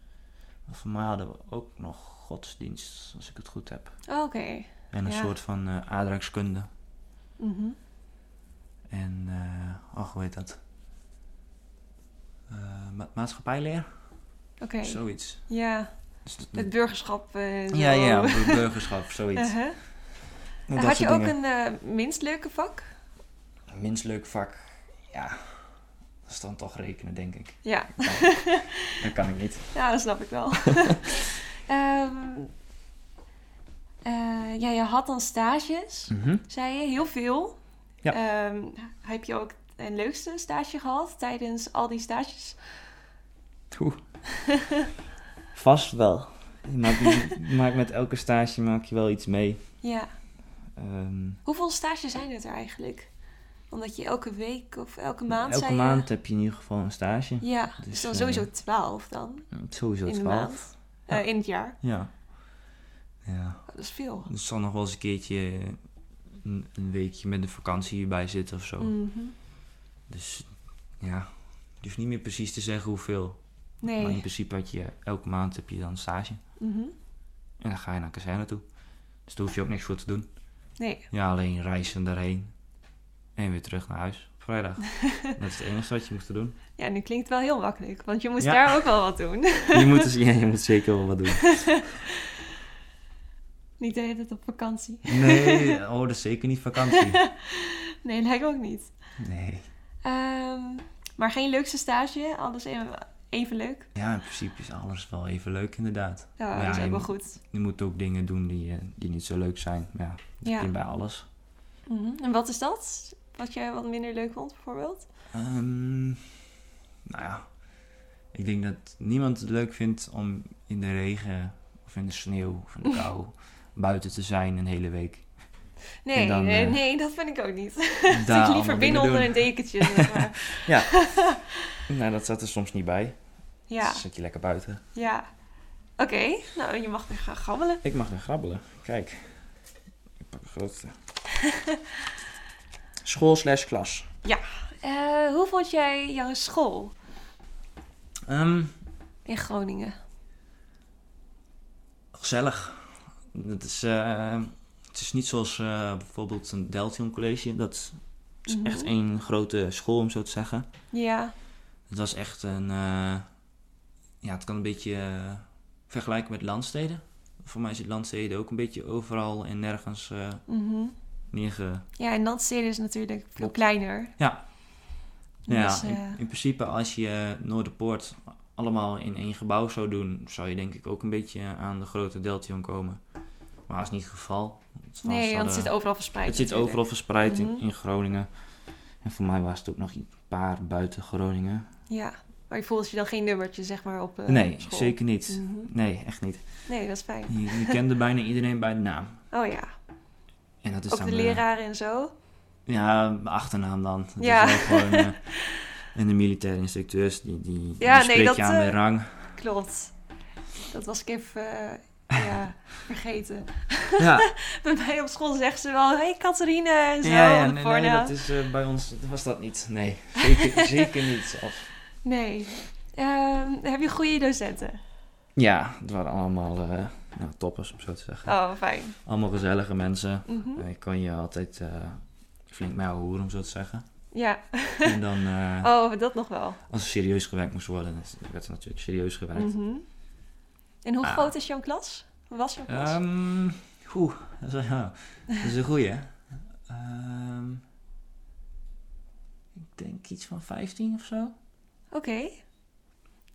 Speaker 2: Voor mij hadden we ook nog godsdienst, als ik het goed heb.
Speaker 1: Oh, Oké.
Speaker 2: En een
Speaker 1: Ja.
Speaker 2: soort van eh aardrijkskunde.
Speaker 1: Mhm.
Speaker 2: En, eh oh, hoe heet dat? Ma- maatschappijleer?
Speaker 1: Oké.
Speaker 2: Zoiets.
Speaker 1: Ja,
Speaker 2: Dus dat-
Speaker 1: het burgerschap. zo.
Speaker 2: ja, ja, bu- burgerschap, zoiets. Dat
Speaker 1: Had je ook
Speaker 2: dingen.
Speaker 1: een eh, minst leuke vak?
Speaker 2: Een minst leuk vak? Ja, dat is dan toch rekenen, denk ik.
Speaker 1: Ja,
Speaker 2: Dat kan ik niet.
Speaker 1: ja dat snap ik wel. Ehm, eh, ja, je had dan stages,
Speaker 2: Mhm.
Speaker 1: zei je, heel veel.
Speaker 2: Ja.
Speaker 1: Ehm, heb je ook een leukste stage gehad tijdens al die stages?
Speaker 2: Oeh. Vast wel. Je maakt, je maakt met elke stage maak je wel iets mee.
Speaker 1: Ja.
Speaker 2: Ehm,
Speaker 1: Hoeveel stages zijn het er eigenlijk? Omdat je elke week of elke maand
Speaker 2: elke
Speaker 1: zei je-
Speaker 2: maand heb je in ieder geval een stage.
Speaker 1: Ja, dus,
Speaker 2: Dus,
Speaker 1: dan
Speaker 2: eh,
Speaker 1: sowieso 12 dan
Speaker 2: Sowieso
Speaker 1: in de
Speaker 2: 12.
Speaker 1: maand.
Speaker 2: Ja.
Speaker 1: Eh, in het jaar.
Speaker 2: Ja. Ja.
Speaker 1: Oh, dat is veel.
Speaker 2: Er zal nog wel eens een keertje een, een weekje met een vakantie bij zitten of zo.
Speaker 1: Mhm.
Speaker 2: Dus ja, hoeft niet meer precies te zeggen hoeveel. Maar in
Speaker 1: Nee.
Speaker 2: principe had je elke maand heb je dan stage.
Speaker 1: Mhm.
Speaker 2: En dan ga je naar kazerne toe. Dus daar hoef je ook niks voor te doen.
Speaker 1: Nee.
Speaker 2: Ja, alleen reizen daarheen. En weer terug naar huis op vrijdag. dat is het enige wat je moest doen.
Speaker 1: Ja, nu klinkt het wel heel makkelijk, want je moest
Speaker 2: Ja.
Speaker 1: daar ook wel wat doen.
Speaker 2: Je moet, dus- ja, je moet zeker wel wat doen.
Speaker 1: niet de hele tijd op vakantie.
Speaker 2: Nee, oh, dat is zeker niet vakantie.
Speaker 1: Nee, lijkt me ook niet.
Speaker 2: Nee.
Speaker 1: Ehm, maar geen leukste stage, alles even, even leuk.
Speaker 2: Ja, in principe is alles wel even leuk inderdaad.
Speaker 1: Ja,
Speaker 2: Maar
Speaker 1: dat is ook wel goed.
Speaker 2: Je moet ook dingen doen die, eh, die niet zo leuk zijn. Ja, dat
Speaker 1: Ja.
Speaker 2: bij alles.
Speaker 1: Mhm. En wat is dat? Wat jij wat minder leuk vond, bijvoorbeeld?
Speaker 2: Ehm, nou ja, ik denk dat niemand het leuk vindt om in de regen of in de sneeuw of in de kou buiten te zijn een hele week.
Speaker 1: Nee,
Speaker 2: dan,
Speaker 1: nee,
Speaker 2: eh,
Speaker 1: nee, dat vind ik ook niet.
Speaker 2: Daar
Speaker 1: Zit je liever binnen onder een dekentje, zeg maar.
Speaker 2: Ja, nou dat zat er soms niet bij.
Speaker 1: Ja,
Speaker 2: Dus zit je lekker buiten.
Speaker 1: ja. Oké, nou, je mag weer gaan gabbelen.
Speaker 2: Ik mag weer grabbelen. Kijk, ik pak een grootste. School slash klas.
Speaker 1: Eh, hoe vond jij jouw school
Speaker 2: Ehm,
Speaker 1: in Groningen?
Speaker 2: gezellig. Het is, eh, het is niet zoals eh, bijvoorbeeld een Deltion College. Dat is
Speaker 1: Mhm.
Speaker 2: echt één grote school, om zo te zeggen.
Speaker 1: Ja,
Speaker 2: Het was echt een... eh, ja, het kan een beetje eh, vergelijken met landsteden. Voor mij zit landsteden ook een beetje overal en nergens neerge...
Speaker 1: ja en Landsteden is natuurlijk veel kleiner.
Speaker 2: Ja. Ja,
Speaker 1: Dus,
Speaker 2: in, in principe als je Noorderpoort allemaal in één gebouw zou doen, zou je denk ik ook een beetje aan de grote Deltion komen. Maar dat is niet het geval. Het
Speaker 1: nee, want het zit overal verspreid.
Speaker 2: het zit overal verspreid in,
Speaker 1: Mhm.
Speaker 2: in Groningen. En voor mij was het ook nog een paar buiten Groningen.
Speaker 1: Ja, maar je voelt je dan geen nummertje, zeg maar, op eh,
Speaker 2: nee,
Speaker 1: school.
Speaker 2: zeker niet.
Speaker 1: Mhm.
Speaker 2: Nee, echt niet.
Speaker 1: Nee, dat is fijn.
Speaker 2: Je, je kende bijna iedereen bij de naam.
Speaker 1: Oh ja,
Speaker 2: En dat is
Speaker 1: ook
Speaker 2: dan,
Speaker 1: de
Speaker 2: eh,
Speaker 1: leraren en zo.
Speaker 2: ja, achternaam dan. Het
Speaker 1: Ja.
Speaker 2: is wel gewoon... eh, en de militaire instructeurs, die, die,
Speaker 1: Ja,
Speaker 2: die
Speaker 1: nee, dat,
Speaker 2: aan bij rang.
Speaker 1: Klopt. Dat was ik even ja, vergeten.
Speaker 2: Ja,
Speaker 1: Bij mij op school zeggen ze wel, hey Catharine en zo.
Speaker 2: ja, ja nee, dat is, eh, bij ons was dat niet. Nee, zeker, zeker niet zelfs.
Speaker 1: Nee. Ehm, heb je goede docenten?
Speaker 2: Ja, het waren allemaal eh, nou, toppers, om zo te zeggen.
Speaker 1: Oh, fijn.
Speaker 2: Allemaal gezellige mensen.
Speaker 1: Mhm.
Speaker 2: Ik kon je altijd eh, flink mee horen, om zo te zeggen.
Speaker 1: Ja.
Speaker 2: En dan,
Speaker 1: Oh, dat nog wel.
Speaker 2: als er serieus gewerkt moest worden, werd er natuurlijk serieus gewerkt.
Speaker 1: Mhm. En hoe
Speaker 2: Ah.
Speaker 1: groot is jouw klas? Hoe was jouw klas?
Speaker 2: Ehm, Oeh, dat is, ja, dat is een goeie. Ehm, ik denk iets van 15 of zo.
Speaker 1: Oké.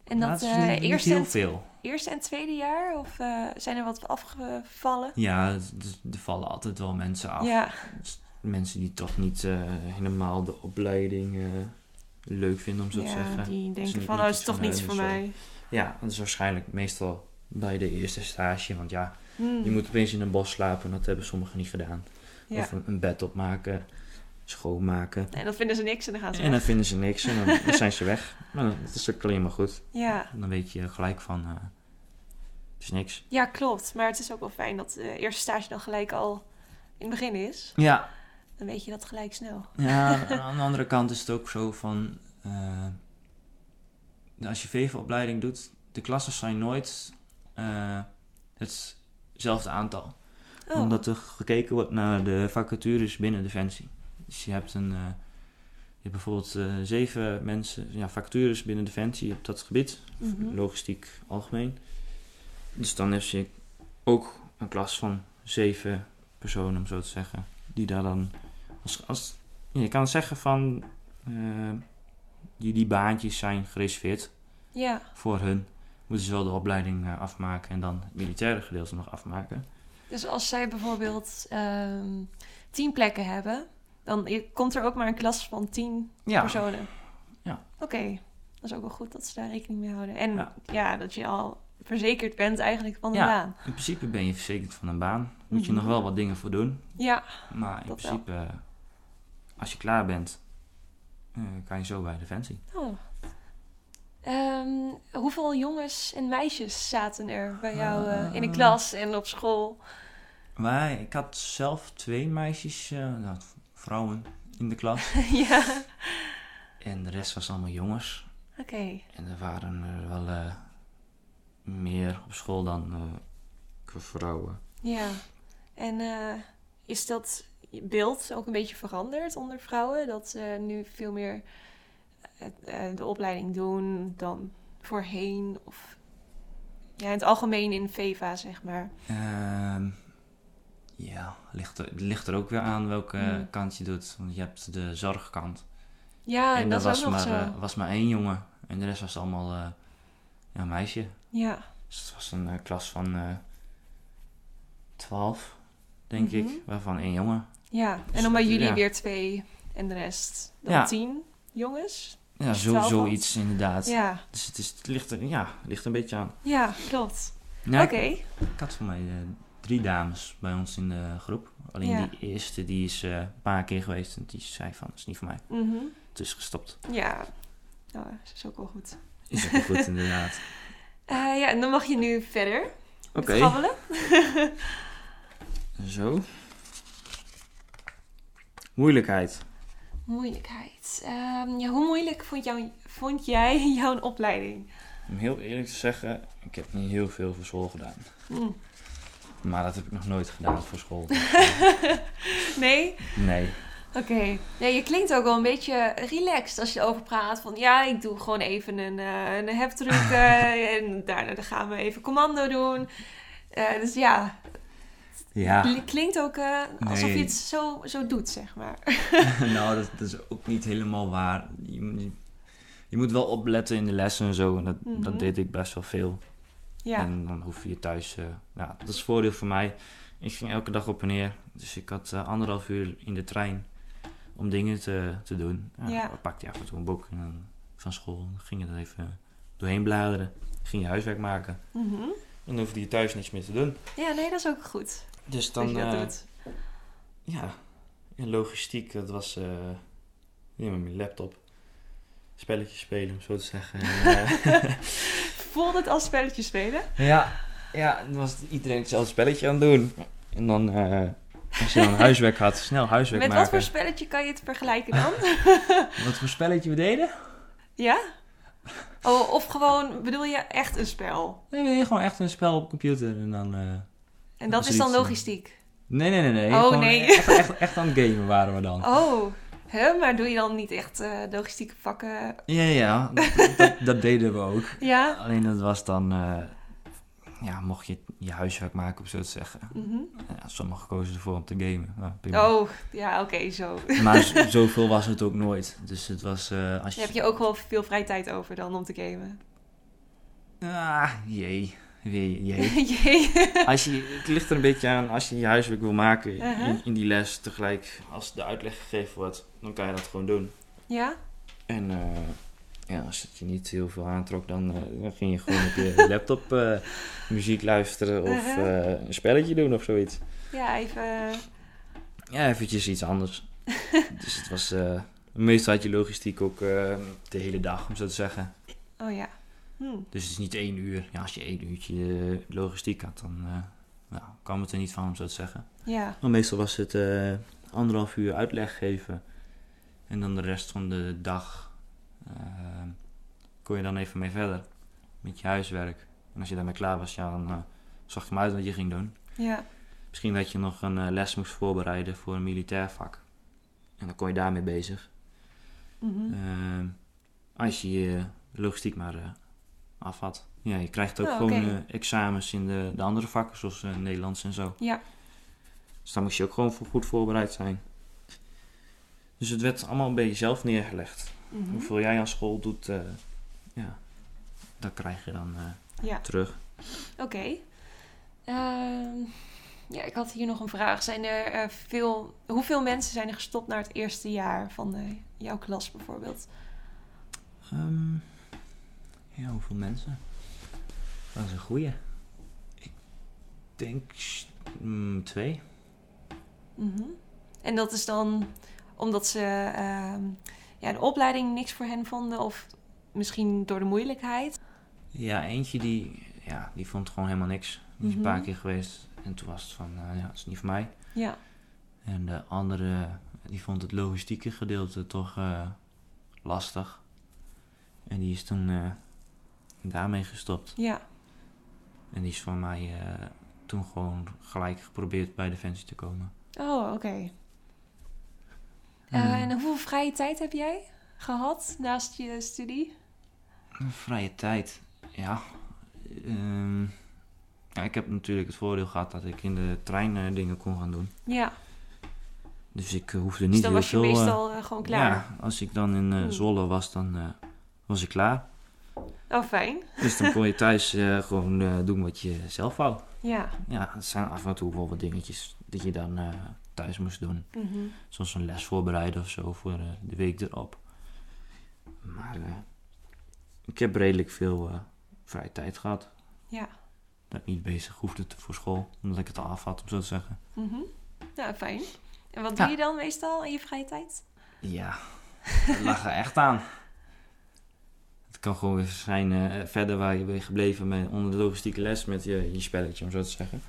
Speaker 1: En dat
Speaker 2: niet- niet
Speaker 1: eerste,
Speaker 2: heel
Speaker 1: en,
Speaker 2: veel.
Speaker 1: eerste en tweede jaar? Of eh, zijn er wat afgevallen?
Speaker 2: Ja, het- het- er vallen altijd wel mensen af.
Speaker 1: Ja.
Speaker 2: Dus Mensen die toch niet eh, helemaal de opleiding leuk vinden, om zo te zeggen.
Speaker 1: die denken van, oh, is toch niets voor mij.
Speaker 2: Ja, dat is waarschijnlijk meestal bij de eerste stage. Want ja,
Speaker 1: Hmm.
Speaker 2: je moet opeens in een bos slapen. En dat hebben sommigen niet gedaan.
Speaker 1: Ja.
Speaker 2: Of een, bed opmaken, schoonmaken.
Speaker 1: En dan vinden ze niks en dan gaan ze
Speaker 2: En dan vinden ze niks en dan, dan zijn ze weg. Maar dan, dat is ook alleen maar goed.
Speaker 1: Ja.
Speaker 2: Dan weet je gelijk van, eh, het is niks.
Speaker 1: ja, klopt. Maar het is ook wel fijn dat de eerste stage dan gelijk al in het begin is.
Speaker 2: Ja,
Speaker 1: Dan weet je dat gelijk snel.
Speaker 2: ja aan de andere kant is het ook zo van, eh, als je VEVA-opleiding doet, de klassen zijn nooit eh, hetzelfde aantal.
Speaker 1: Oh,
Speaker 2: Omdat er gekeken wordt naar de vacatures binnen Defensie. Dus je hebt een... eh, je hebt bijvoorbeeld eh, zeven mensen, ja, vacatures binnen Defensie op dat gebied.
Speaker 1: mhm.
Speaker 2: logistiek algemeen. Dus dan heb je ook een klas van zeven personen, om zo te zeggen. Die daar dan. Als, als, je kan zeggen van. die, die baantjes zijn gereserveerd
Speaker 1: Ja,
Speaker 2: voor hun. Moeten ze wel de opleiding eh, afmaken en dan het militaire gedeelte nog afmaken.
Speaker 1: dus als zij bijvoorbeeld ehm tien plekken hebben, dan komt er ook maar een klas van tien
Speaker 2: Ja,
Speaker 1: personen.
Speaker 2: Ja.
Speaker 1: Oké, dat is ook wel goed dat ze daar rekening mee houden. En ja,
Speaker 2: Ja.
Speaker 1: dat je al verzekerd bent eigenlijk van de
Speaker 2: Ja.
Speaker 1: baan.
Speaker 2: in principe ben je verzekerd van een baan. Moet je
Speaker 1: Mhm.
Speaker 2: nog wel wat dingen voor doen.
Speaker 1: Ja,
Speaker 2: Maar in
Speaker 1: wel.
Speaker 2: principe, eh, als je klaar bent, eh, kan je zo bij Defensie.
Speaker 1: oh. Ehm, hoeveel jongens en meisjes zaten er bij jou eh, in de
Speaker 2: Eh.
Speaker 1: klas en op school?
Speaker 2: Ik had zelf twee meisjes, eh, nou, vrouwen in de klas.
Speaker 1: ja,
Speaker 2: En de rest was allemaal jongens.
Speaker 1: oké.
Speaker 2: En er waren er wel eh, meer op school dan vrouwen.
Speaker 1: Ja, en is dat beeld ook een beetje veranderd onder vrouwen? Dat ze nu veel meer de opleiding doen dan voorheen? Of ja, in het algemeen in VEVA, zeg maar.
Speaker 2: Ehm, ja, ligt er, ligt er ook weer aan welke
Speaker 1: Hmm.
Speaker 2: kant je doet. Want je hebt de zorgkant.
Speaker 1: Ja,
Speaker 2: en
Speaker 1: dat
Speaker 2: was
Speaker 1: ook nog
Speaker 2: maar,
Speaker 1: zo.
Speaker 2: eh, was maar één jongen. En de rest was allemaal eh ja, een meisje.
Speaker 1: ja,
Speaker 2: Dus het was een eh, klas van eh 12, denk
Speaker 1: Mhm.
Speaker 2: ik. Waarvan één jongen.
Speaker 1: ja.
Speaker 2: Dus
Speaker 1: En dan bij jullie
Speaker 2: ja.
Speaker 1: weer twee en de rest dan
Speaker 2: Ja.
Speaker 1: tien jongens?
Speaker 2: Ja, zo,
Speaker 1: 12 had?
Speaker 2: zoiets inderdaad.
Speaker 1: Ja,
Speaker 2: Dus het, is, het ligt er ja, ligt een beetje aan.
Speaker 1: ja, klopt. Oké,
Speaker 2: ik, ik had voor mij eh, drie dames bij ons in de groep. Alleen
Speaker 1: Ja.
Speaker 2: die eerste die is eh, een paar keer geweest en die zei van, dat is niet voor mij.
Speaker 1: Mhm.
Speaker 2: Het is gestopt.
Speaker 1: ja. Nou, dat is ook wel goed.
Speaker 2: Is ook wel goed inderdaad.
Speaker 1: Eh, ja, en dan mag je nu verder
Speaker 2: Oké, zo. Moeilijkheid.
Speaker 1: Moeilijkheid. Ehm, ja, hoe moeilijk vond, jou, vond jij jouw opleiding?
Speaker 2: Om heel eerlijk te zeggen, ik heb niet heel veel voor school gedaan.
Speaker 1: Hm.
Speaker 2: Maar dat heb ik nog nooit gedaan voor school.
Speaker 1: Nee?
Speaker 2: Nee.
Speaker 1: Oké. Ja, je klinkt ook wel een beetje relaxed als je erover praat. Van ja, ik doe gewoon even een, eh een heptruc eh, en daarna dan gaan we even commando doen. Eh, dus ja,
Speaker 2: Ja,
Speaker 1: Kli- Klinkt ook eh, alsof
Speaker 2: Nee.
Speaker 1: je het zo, zo doet, zeg maar.
Speaker 2: nou, dat, dat is ook niet helemaal waar. Je, moet- je moet wel opletten in de lessen en zo. En dat,
Speaker 1: Mhm.
Speaker 2: dat deed ik best wel veel.
Speaker 1: Ja.
Speaker 2: En dan hoef je thuis... eh dat is voordeel voor mij. Ik ging elke dag op en neer. Dus ik had eh, anderhalf uur in de trein om dingen te, te doen. Ja,
Speaker 1: Ja.
Speaker 2: Dan pakte je af en toe een boek en dan van school. Dan ging je er even doorheen bladeren. Ging je huiswerk maken.
Speaker 1: Mhm.
Speaker 2: Dan hoefde je thuis niks meer te doen.
Speaker 1: ja, nee, dat is ook goed.
Speaker 2: Dus
Speaker 1: dat
Speaker 2: dan...
Speaker 1: je dat
Speaker 2: eh,
Speaker 1: doet.
Speaker 2: Ja, en logistiek, dat was eh ja, met mijn laptop. Spelletjes spelen, om zo te zeggen. En, eh,
Speaker 1: Voelde het als spelletje spelen?
Speaker 2: ja, ja, dan was iedereen hetzelfde spelletje aan het doen. En dan, eh, als je dan huiswerk had, snel huiswerk
Speaker 1: Met wat
Speaker 2: maken.
Speaker 1: voor spelletje kan je het vergelijken dan?
Speaker 2: Wat voor spelletje we deden?
Speaker 1: ja? Oh, of gewoon, bedoel je echt een spel?
Speaker 2: Nee, we deden gewoon echt een spel op computer en dan... eh,
Speaker 1: En dat is dan logistiek?
Speaker 2: Nee, nee, nee, nee.
Speaker 1: Oh,
Speaker 2: gewoon
Speaker 1: nee.
Speaker 2: Echt, echt, echt aan het gamen waren we dan.
Speaker 1: Oh, hè? maar doe je dan niet echt eh, logistieke vakken?
Speaker 2: Ja, ja, dat, dat, dat deden we ook.
Speaker 1: Ja?
Speaker 2: Alleen dat was dan... eh, ja, mocht je je huiswerk maken, om zo te zeggen.
Speaker 1: Mhm.
Speaker 2: Ja, sommigen kozen ervoor om te gamen.
Speaker 1: Oh, ja, oké, zo.
Speaker 2: Maar zoveel was het ook nooit. Dus het was eh, als je...
Speaker 1: Heb je ook wel veel vrije tijd over dan om te gamen.
Speaker 2: Ah, jee. Weer jee.
Speaker 1: Jee.
Speaker 2: Als je, het ligt er een beetje aan als je je huiswerk wil maken
Speaker 1: Uh-huh.
Speaker 2: in, in die les tegelijk als de uitleg gegeven wordt, dan kan je dat gewoon doen.
Speaker 1: Ja?
Speaker 2: En eh, ja, als het je niet heel veel aantrok, dan, eh, dan ging je gewoon op je laptop eh, muziek luisteren of
Speaker 1: Uh-huh.
Speaker 2: een spelletje doen of zoiets.
Speaker 1: Ja, even...
Speaker 2: Ja, eventjes iets anders. dus het was... meestal had je logistiek ook de hele dag, om zo te zeggen.
Speaker 1: Oh ja. Hm.
Speaker 2: Dus het is niet één uur. Ja, als je één uurtje eh, logistiek had, dan eh, nou, kwam het er niet van, om zo te zeggen.
Speaker 1: Ja.
Speaker 2: Maar meestal was het eh, anderhalf uur uitleg geven. En dan de rest van de dag kon je dan even mee verder. Met je huiswerk. En als je daarmee klaar was, ja, dan zag je maar uit wat je ging doen.
Speaker 1: Ja.
Speaker 2: Misschien dat je nog een les moest voorbereiden voor een militair vak. En dan kon je daarmee bezig.
Speaker 1: Mhm.
Speaker 2: Eh, als je je logistiek maar af had. Ja, je krijgt ook
Speaker 1: Oh,
Speaker 2: gewoon eh, examens in de, de andere vakken, zoals eh, Nederlands en zo.
Speaker 1: Ja.
Speaker 2: Dus daar moest je ook gewoon voor goed voorbereid zijn. Dus het werd allemaal bij jezelf neergelegd.
Speaker 1: Mhm.
Speaker 2: Hoeveel jij aan school doet, eh, ja, dat krijg je dan eh,
Speaker 1: Ja.
Speaker 2: terug.
Speaker 1: Oké. Ehm, ja, ik had hier nog een vraag. Zijn er veel... Hoeveel mensen zijn er gestopt naar het eerste jaar van jouw klas bijvoorbeeld?
Speaker 2: Ehm, ja, hoeveel mensen? Dat is een goeie. Ik denk mm, twee.
Speaker 1: Mhm. En dat is dan omdat ze ehm, ja, de opleiding niks voor hen vonden of misschien door de moeilijkheid?
Speaker 2: Ja, eentje die, ja, die vond gewoon helemaal niks. Die is een paar
Speaker 1: Mhm.
Speaker 2: keer geweest en toen was het van, nou ja, dat is niet voor mij.
Speaker 1: Ja.
Speaker 2: En de andere, die vond het logistieke gedeelte toch eh, lastig. En die is toen eh, daarmee gestopt.
Speaker 1: Ja.
Speaker 2: En die is voor mij eh, toen gewoon gelijk geprobeerd bij Defensie te komen.
Speaker 1: Oh, oké. Eh. En hoeveel vrije tijd heb jij gehad naast je studie?
Speaker 2: Vrije tijd, ja. Ehm, ja. Ik heb natuurlijk het voordeel gehad dat ik in de trein eh, dingen kon gaan doen.
Speaker 1: Ja,
Speaker 2: Dus ik hoefde niet
Speaker 1: dus dan
Speaker 2: heel
Speaker 1: was je
Speaker 2: veel...
Speaker 1: meestal gewoon klaar.
Speaker 2: Ja, als ik dan in
Speaker 1: Hmm.
Speaker 2: Zwolle was, dan was ik klaar.
Speaker 1: Oh, fijn.
Speaker 2: Dus dan kon je thuis eh, gewoon eh, doen wat je zelf wou.
Speaker 1: Ja.
Speaker 2: Ja, het zijn af en toe wel wat dingetjes die je dan eh, thuis moest doen.
Speaker 1: Mhm.
Speaker 2: Zoals een les voorbereiden of zo voor de week erop. Maar ik heb redelijk veel vrije tijd gehad.
Speaker 1: Ja.
Speaker 2: Dat ik niet bezig hoefde te- voor school, omdat ik het al af had, om zo te zeggen.
Speaker 1: Mhm. Ja, fijn. En wat
Speaker 2: Ja.
Speaker 1: doe je dan meestal in je vrije tijd?
Speaker 2: Ja, dat lag er echt aan. Kan gewoon weer zijn eh, verder waar je bent gebleven met, onder de logistieke les met je, je spelletje, om zo te zeggen.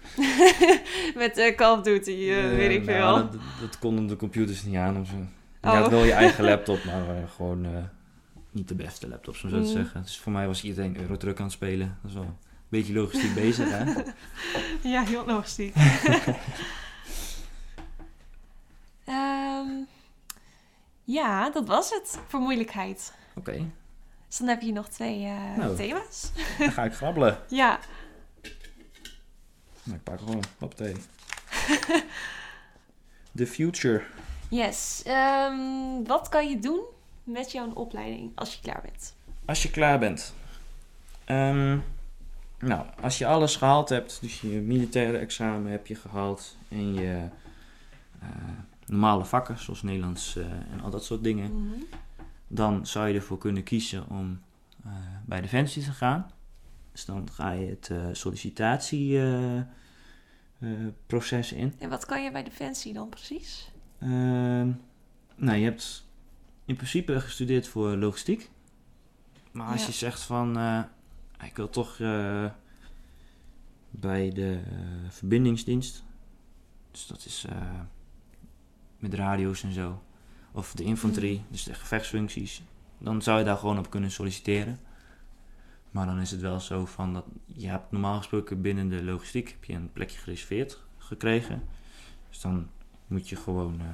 Speaker 1: Met eh Call of Duty, eh, weet ik
Speaker 2: nou,
Speaker 1: veel.
Speaker 2: dat, dat konden de computers niet aan. Of zo. Je
Speaker 1: Oh.
Speaker 2: had wel je eigen laptop, maar gewoon niet de beste laptops, om zo te
Speaker 1: Mm.
Speaker 2: zeggen. Dus voor mij was iedereen Eurotruck aan het spelen. Dat is wel een beetje logistiek bezig, hè?
Speaker 1: Ja, heel logistiek. Ehm, ja, dat was het voor moeilijkheid.
Speaker 2: Oké,
Speaker 1: Dus dan heb je nog twee eh,
Speaker 2: Nou.
Speaker 1: thema's.
Speaker 2: dan ga ik grabbelen.
Speaker 1: Ja,
Speaker 2: Nou, ik pak gewoon, hoppatee. The future.
Speaker 1: Yes. Ehm, wat kan je doen met jouw opleiding als je klaar bent?
Speaker 2: Als je klaar bent. Ehm, nou, als je alles gehaald hebt, dus je militaire examen heb je gehaald en je eh, normale vakken, zoals Nederlands eh, en al dat soort dingen,
Speaker 1: Mhm.
Speaker 2: Dan zou je ervoor kunnen kiezen om eh, bij Defensie te gaan. Dus dan ga je het eh, sollicitatieproces in.
Speaker 1: En wat kan je bij Defensie dan precies?
Speaker 2: Ehm, nou, je hebt in principe gestudeerd voor logistiek. Maar als
Speaker 1: Ja.
Speaker 2: je zegt van, eh, ik wil toch eh, bij de eh, verbindingsdienst, dus dat is eh, met radio's en zo, of de infanterie, dus de gevechtsfuncties, dan zou je daar gewoon op kunnen solliciteren. Maar dan is het wel zo van dat je hebt normaal gesproken binnen de logistiek heb je een plekje gereserveerd gekregen. Dus dan moet je gewoon eh,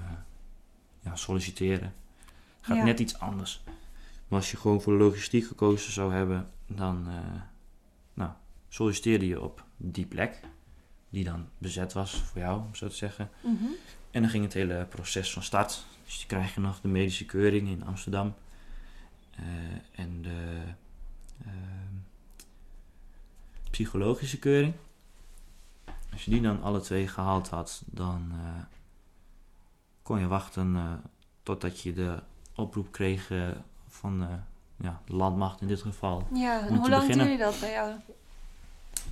Speaker 2: ja, solliciteren. Het gaat
Speaker 1: Ja.
Speaker 2: net iets anders. Maar als je gewoon voor logistiek gekozen zou hebben, dan eh, nou, solliciteerde je op die plek. Die dan bezet was voor jou, om zo te zeggen.
Speaker 1: Mhm.
Speaker 2: En dan ging het hele proces van start. Dus je krijg je nog de medische keuring in Amsterdam. Eh, en de ehm, psychologische keuring. Als je die dan alle twee gehaald had, dan eh, kon je wachten eh, totdat je de oproep kreeg van eh, ja, de landmacht in dit geval.
Speaker 1: Ja, en hoe lang
Speaker 2: beginnen.
Speaker 1: duurde dat bij jou?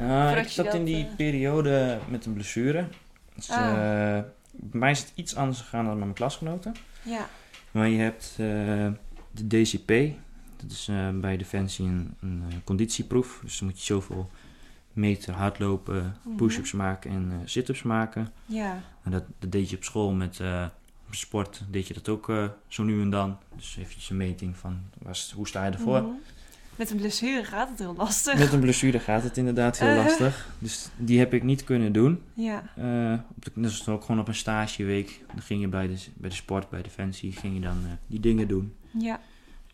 Speaker 2: Uh, ik
Speaker 1: je
Speaker 2: zat in die periode met een blessure. Dus,
Speaker 1: Ah.
Speaker 2: Bij mij is het iets anders gegaan dan met mijn klasgenoten.
Speaker 1: Ja.
Speaker 2: Maar je hebt eh, de DCP. Dat is eh, bij Defensie een, een eh, conditieproef. Dus dan moet je zoveel meter hardlopen,
Speaker 1: Mhm.
Speaker 2: push-ups maken en sit-ups maken.
Speaker 1: Ja.
Speaker 2: En dat, dat deed je op school met sport. Deed je dat ook zo nu en dan. Dus eventjes een meting van was, hoe sta je ervoor.
Speaker 1: Mhm. Met een blessure gaat het heel lastig.
Speaker 2: Met een blessure gaat het inderdaad heel
Speaker 1: Eh.
Speaker 2: lastig. Dus die heb ik niet kunnen doen.
Speaker 1: Ja.
Speaker 2: Eh, op de, dat is ook gewoon op een stageweek. Dan ging je bij de, bij de sport, bij Defensie, ging je dan eh, die dingen doen.
Speaker 1: Ja.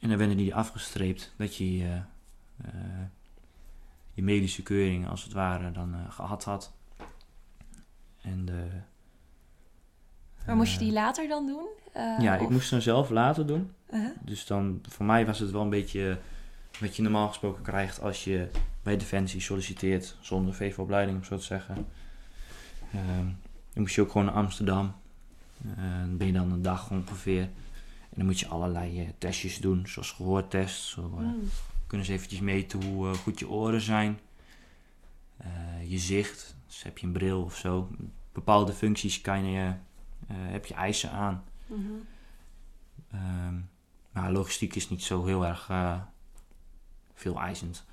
Speaker 2: En dan werden die afgestreept dat je je medische keuring als het ware dan eh, gehad had. En de,
Speaker 1: Maar moest je die later dan doen?
Speaker 2: Ja, ik moest hem zelf laten doen.
Speaker 1: Uh-huh.
Speaker 2: Dus dan, voor mij was het wel een beetje wat je normaal gesproken krijgt als je bij Defensie solliciteert zonder VV-opleiding, om zo te zeggen. Ehm, dan moest je ook gewoon naar Amsterdam. Eh, dan ben je dan een dag ongeveer. En dan moet je allerlei eh, testjes doen, zoals gehoortest. Zo, eh,
Speaker 1: Mm.
Speaker 2: kunnen ze eventjes meten hoe goed je oren zijn. Je zicht, dus heb je een bril of zo. Bepaalde functies kan je, heb je eisen aan.
Speaker 1: Mhm.
Speaker 2: Ehm, maar logistiek is niet zo heel erg veel eisend.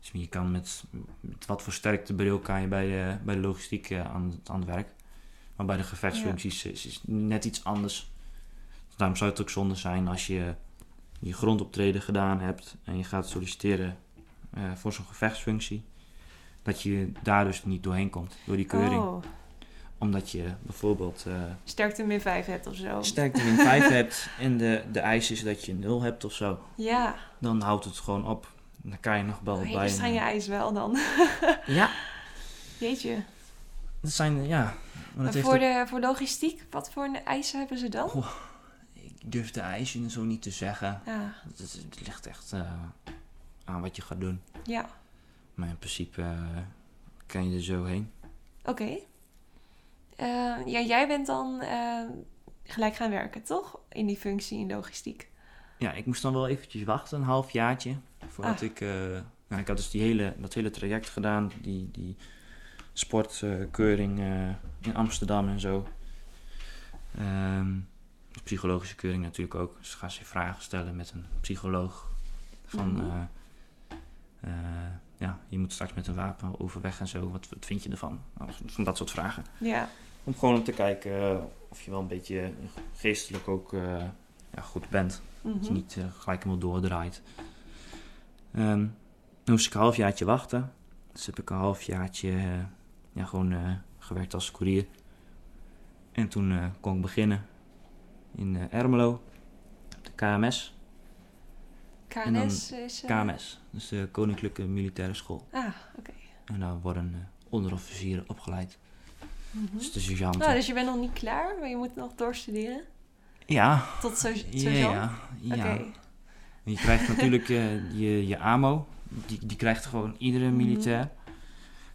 Speaker 2: Dus je kan met, met wat versterkte bril kan je bij de, bij de logistiek eh, aan, het- aan het werk. Maar bij de gevechtsfuncties is, is het net iets anders. Dus daarom zou het ook zonde zijn als je je grondoptreden gedaan hebt en je gaat solliciteren eh, voor zo'n gevechtsfunctie. Dat je daar dus niet doorheen komt, door die keuring.
Speaker 1: Oh,
Speaker 2: Omdat je bijvoorbeeld eh
Speaker 1: sterkte min 5 hebt of zo.
Speaker 2: sterkte min 5 hebt en de, de eis is dat je 0 hebt of zo.
Speaker 1: Ja,
Speaker 2: Dan houdt het gewoon op. Dan kan je nog wel
Speaker 1: hele
Speaker 2: bij.
Speaker 1: strenge
Speaker 2: een-
Speaker 1: eis wel dan.
Speaker 2: Ja,
Speaker 1: Jeetje.
Speaker 2: dat zijn, ja. Maar
Speaker 1: voor,
Speaker 2: ook-
Speaker 1: de, voor logistiek, wat voor eisen hebben ze dan?
Speaker 2: Ik durf de eisen zo niet te zeggen.
Speaker 1: Ja,
Speaker 2: het ligt echt eh, aan wat je gaat doen.
Speaker 1: ja.
Speaker 2: Maar in principe eh, kan je er zo heen.
Speaker 1: oké. Eh, ja, jij bent dan eh, gelijk gaan werken, toch? In die functie in logistiek.
Speaker 2: Ja, ik moest dan wel eventjes wachten, een halfjaartje. Voordat
Speaker 1: Ah.
Speaker 2: ik... eh, nou, ik had dus die hele, dat hele traject gedaan. Die, die sportkeuring in Amsterdam en zo. Ehm, psychologische keuring natuurlijk ook. Dus ga je vragen stellen met een psycholoog. Van...
Speaker 1: Mhm.
Speaker 2: ja, je moet straks met een wapen overweg en zo. Wat, wat vind je ervan? Van dat soort vragen.
Speaker 1: Ja,
Speaker 2: Om gewoon om te kijken eh, of je wel een beetje geestelijk ook eh, ja, goed bent. Dat je
Speaker 1: mhm.
Speaker 2: niet eh, gelijk helemaal doordraait. Ehm, dan moest ik een halfjaartje wachten. Dus heb ik een halfjaartje ja, gewoon gewerkt als koerier. En toen kon ik beginnen in Ermelo, op de KMS.
Speaker 1: KNS is... eh,
Speaker 2: KMS, dus de Koninklijke Militaire School.
Speaker 1: Ah, oké.
Speaker 2: En daar worden onderofficieren opgeleid.
Speaker 1: Mhm.
Speaker 2: Dus de sergeanten.
Speaker 1: Nou, dus je bent nog niet klaar, maar je moet nog doorstuderen.
Speaker 2: Ja,
Speaker 1: Tot zo,
Speaker 2: ja,
Speaker 1: sergeant?
Speaker 2: ja. ja.
Speaker 1: Oké.
Speaker 2: Je krijgt natuurlijk eh, je, je AMO. Die, die krijgt gewoon iedere
Speaker 1: Mhm.
Speaker 2: militair.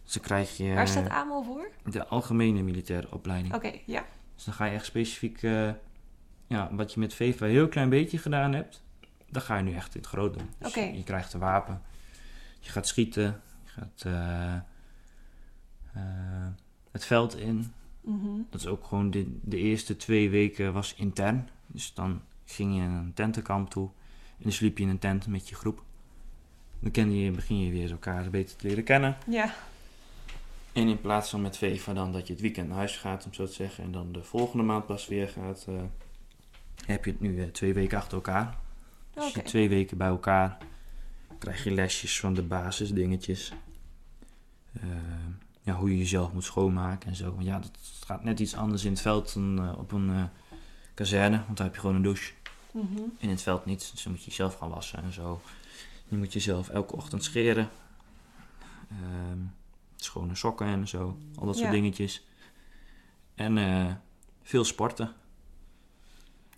Speaker 2: Dus dan krijg je
Speaker 1: Waar staat AMO voor?
Speaker 2: de algemene militaire opleiding.
Speaker 1: Oké, ja.
Speaker 2: Dus dan ga je echt specifiek, eh, ja, wat je met VEVA een heel klein beetje gedaan hebt, dan ga je nu echt in het groot doen. Dus
Speaker 1: Oké.
Speaker 2: je krijgt een wapen, je gaat schieten, je gaat eh, het veld in.
Speaker 1: Mhm.
Speaker 2: Dat is ook gewoon de, de eerste twee weken was intern. Dus dan ging je een tentenkamp toe en dan sliep je in een tent met je groep. Dan ken je, begin je weer elkaar beter te leren kennen.
Speaker 1: Ja,
Speaker 2: En in plaats van met VEVA dan dat je het weekend naar huis gaat, om zo te zeggen, en dan de volgende maand pas weer gaat, eh, heb je het nu eh, twee weken achter elkaar. Dus je twee weken bij elkaar krijg je lesjes van de basisdingetjes. Eh, ja, hoe je jezelf moet schoonmaken en zo. Want ja, dat gaat net iets anders in het veld dan eh, op een eh, kazerne, want daar heb je gewoon een douche.
Speaker 1: Mhm.
Speaker 2: In het veld niet, dus dan moet je jezelf gaan wassen en zo. Je moet jezelf elke ochtend scheren. Ehm, schone sokken en zo. Al dat soort dingetjes. En eh, veel sporten.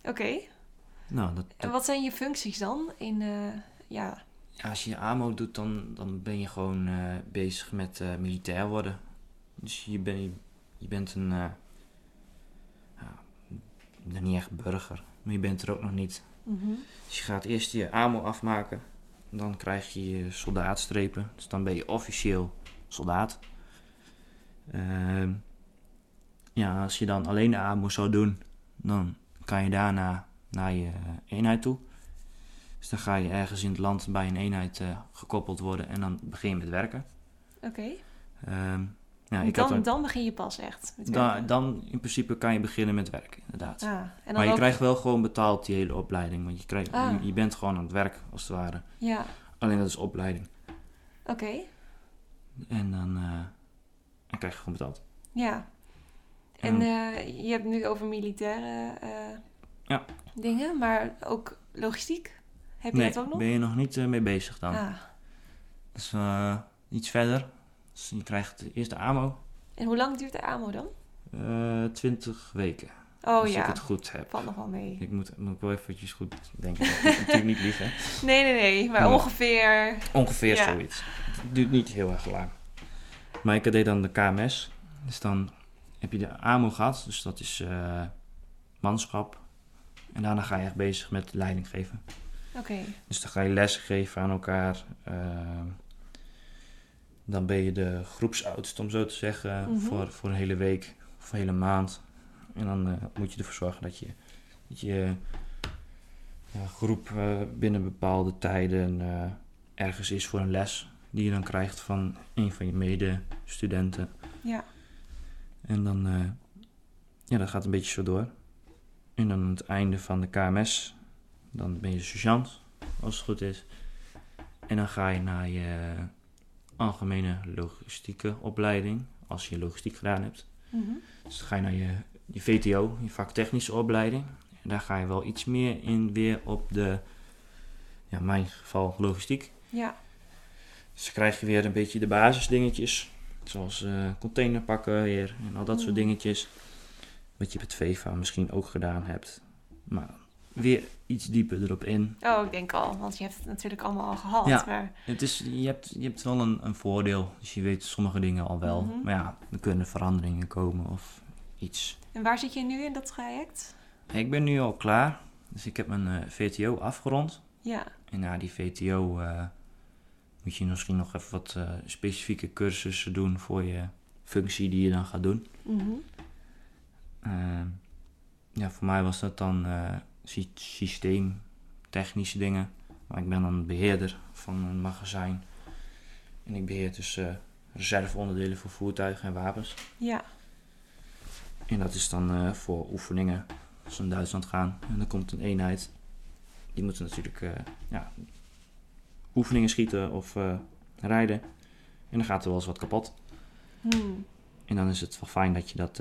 Speaker 1: Oké.
Speaker 2: Nou, dat,
Speaker 1: En wat zijn je functies dan? In, ja.
Speaker 2: Ja, als je je AMO doet, dan, dan ben je gewoon eh, bezig met eh, militair worden. Dus je, ben, je bent een... eh ja, niet echt burger, maar je bent er ook nog niet.
Speaker 1: Mhm.
Speaker 2: Dus je gaat eerst je AMO afmaken. Dan krijg je je soldaatstrepen. Dus dan ben je officieel soldaat. Ehm, ja, als je dan alleen de AMO zou doen, dan kan je daarna naar je eenheid toe. Dus dan ga je ergens in het land bij een eenheid eh, gekoppeld worden en dan begin je met werken.
Speaker 1: Oké.
Speaker 2: Ehm, ja, ik had
Speaker 1: dan,
Speaker 2: er-
Speaker 1: dan begin je pas echt. met
Speaker 2: dan in principe kan je beginnen met werken, inderdaad.
Speaker 1: Ah, en dan
Speaker 2: maar je
Speaker 1: ook-
Speaker 2: krijgt wel gewoon betaald die hele opleiding. Want je, krijgt,
Speaker 1: Ah.
Speaker 2: je, je bent gewoon aan het werk, als het ware.
Speaker 1: Ja,
Speaker 2: Alleen dat is opleiding.
Speaker 1: oké.
Speaker 2: En dan, eh, dan krijg je gewoon betaald.
Speaker 1: Ja. En eh, je hebt nu over militaire
Speaker 2: Ja.
Speaker 1: dingen, maar ook logistiek? Heb je
Speaker 2: nee,
Speaker 1: dat ook nog?
Speaker 2: ben je nog niet eh, mee bezig dan.
Speaker 1: Ah.
Speaker 2: Is eh, iets verder. Dus je krijgt eerst de AMO.
Speaker 1: En hoe lang duurt de AMO dan?
Speaker 2: eh 20 weken.
Speaker 1: Oh
Speaker 2: als ik het goed heb.
Speaker 1: valt nog wel mee.
Speaker 2: Ik moet, moet ik wel eventjes goed denken. Ik moet natuurlijk niet liegen.
Speaker 1: Nee, nee, nee, maar ongeveer...
Speaker 2: Ongeveer
Speaker 1: Ja.
Speaker 2: zoiets. Het duurt niet heel erg lang. Maar ik deed dan de KMS. Dus dan heb je de AMO gehad. Dus dat is manschap. En daarna ga je echt bezig met leiding geven.
Speaker 1: Oké,
Speaker 2: Dus dan ga je lessen geven aan elkaar. Ehm, dan ben je de groepsoudst, om zo te zeggen,
Speaker 1: Mhm.
Speaker 2: voor, voor een hele week of een hele maand. En dan eh, moet je ervoor zorgen dat je, dat je ja, groep eh, binnen bepaalde tijden eh, ergens is voor een les. Die je dan krijgt van een van je medestudenten.
Speaker 1: ja.
Speaker 2: En dan, ja, dat gaat een beetje zo door. En dan aan het einde van de KMS, dan ben je sergeant, als het goed is. En dan ga je naar je algemene logistieke opleiding, als je logistiek gedaan hebt.
Speaker 1: Mhm.
Speaker 2: Dus dan ga je naar je, je VTO, je vaktechnische opleiding. En daar ga je wel iets meer in weer op de, ja, in mijn geval logistiek.
Speaker 1: Ja,
Speaker 2: Dus dan krijg je weer een beetje de basisdingetjes. Zoals eh container pakken weer en al dat soort
Speaker 1: Mm.
Speaker 2: dingetjes. Wat je met VEVA misschien ook gedaan hebt. Maar weer iets dieper erop in.
Speaker 1: oh, ik denk al, want je hebt het natuurlijk allemaal al gehad.
Speaker 2: Ja.
Speaker 1: Maar,
Speaker 2: Het is, je, hebt, je hebt wel een, een voordeel. Dus je weet sommige dingen al wel.
Speaker 1: Mhm.
Speaker 2: Maar ja, er kunnen veranderingen komen of iets.
Speaker 1: en waar zit je nu in dat traject?
Speaker 2: Ik ben nu al klaar. Dus ik heb mijn eh, VTO afgerond.
Speaker 1: Ja,
Speaker 2: En na die VTO eh, moet je misschien nog even wat eh, specifieke cursussen doen voor je functie die je dan gaat doen.
Speaker 1: mhm.
Speaker 2: Ja, voor mij was dat dan sy- systeemtechnische dingen. Maar ik ben dan beheerder van een magazijn. En ik beheer dus eh, reserveonderdelen voor voertuigen en wapens.
Speaker 1: ja,
Speaker 2: En dat is dan eh, voor oefeningen als we naar Duitsland gaan. En dan komt een eenheid. Die moeten natuurlijk eh, ja, oefeningen schieten of rijden. En dan gaat er wel eens wat kapot.
Speaker 1: Hmm.
Speaker 2: En dan is het wel fijn dat je dat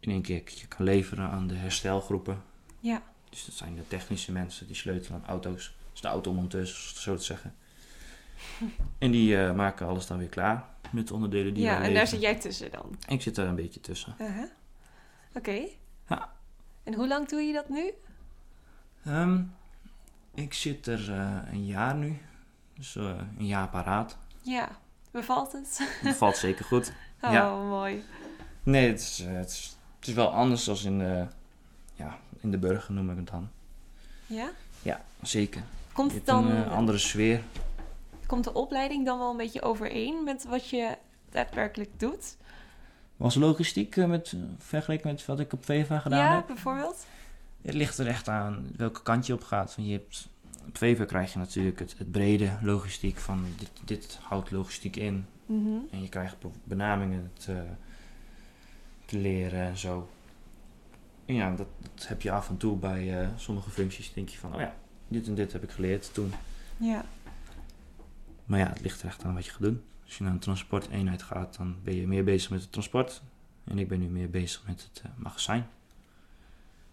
Speaker 2: in één keer kan leveren aan de herstelgroepen.
Speaker 1: Ja,
Speaker 2: Dus dat zijn de technische mensen die sleutelen aan auto's. Dus de automonteurs, zo te zeggen. En die eh, maken alles dan weer klaar. met de onderdelen die
Speaker 1: ja, en daar zit jij tussen dan.
Speaker 2: Ik zit daar een beetje tussen.
Speaker 1: Uh-huh. Oké.
Speaker 2: Ja.
Speaker 1: En hoe lang doe je dat nu?
Speaker 2: Ehm, ik zit er eh, een jaar nu. Dus eh, een jaar paraat.
Speaker 1: Ja, bevalt het?
Speaker 2: Dat valt zeker goed.
Speaker 1: Oh,
Speaker 2: Ja.
Speaker 1: mooi.
Speaker 2: Nee, het is, het, is, het is wel anders dan in de, ja, in de burger noem ik het dan.
Speaker 1: Ja?
Speaker 2: Ja, zeker.
Speaker 1: Komt het dan,
Speaker 2: een eh, andere sfeer.
Speaker 1: komt de opleiding dan wel een beetje overeen met wat je daadwerkelijk doet?
Speaker 2: Was logistiek eh, met, vergeleken met wat ik op VEVA gedaan
Speaker 1: ja,
Speaker 2: heb?
Speaker 1: bijvoorbeeld?
Speaker 2: Het ligt er echt aan welke kant je op gaat. Want je hebt, op VEVA krijg je natuurlijk het, het brede logistiek van dit, dit houdt logistiek in.
Speaker 1: Mhm.
Speaker 2: En je krijgt benamingen te, te leren en zo. En ja, dat, dat heb je af en toe bij eh, sommige functies. denk je van, oh ja, dit en dit heb ik geleerd toen.
Speaker 1: Ja.
Speaker 2: Maar ja, het ligt er echt aan wat je gaat doen. Als je naar een transporteenheid gaat, dan ben je meer bezig met het transport. En ik ben nu meer bezig met het eh, magazijn.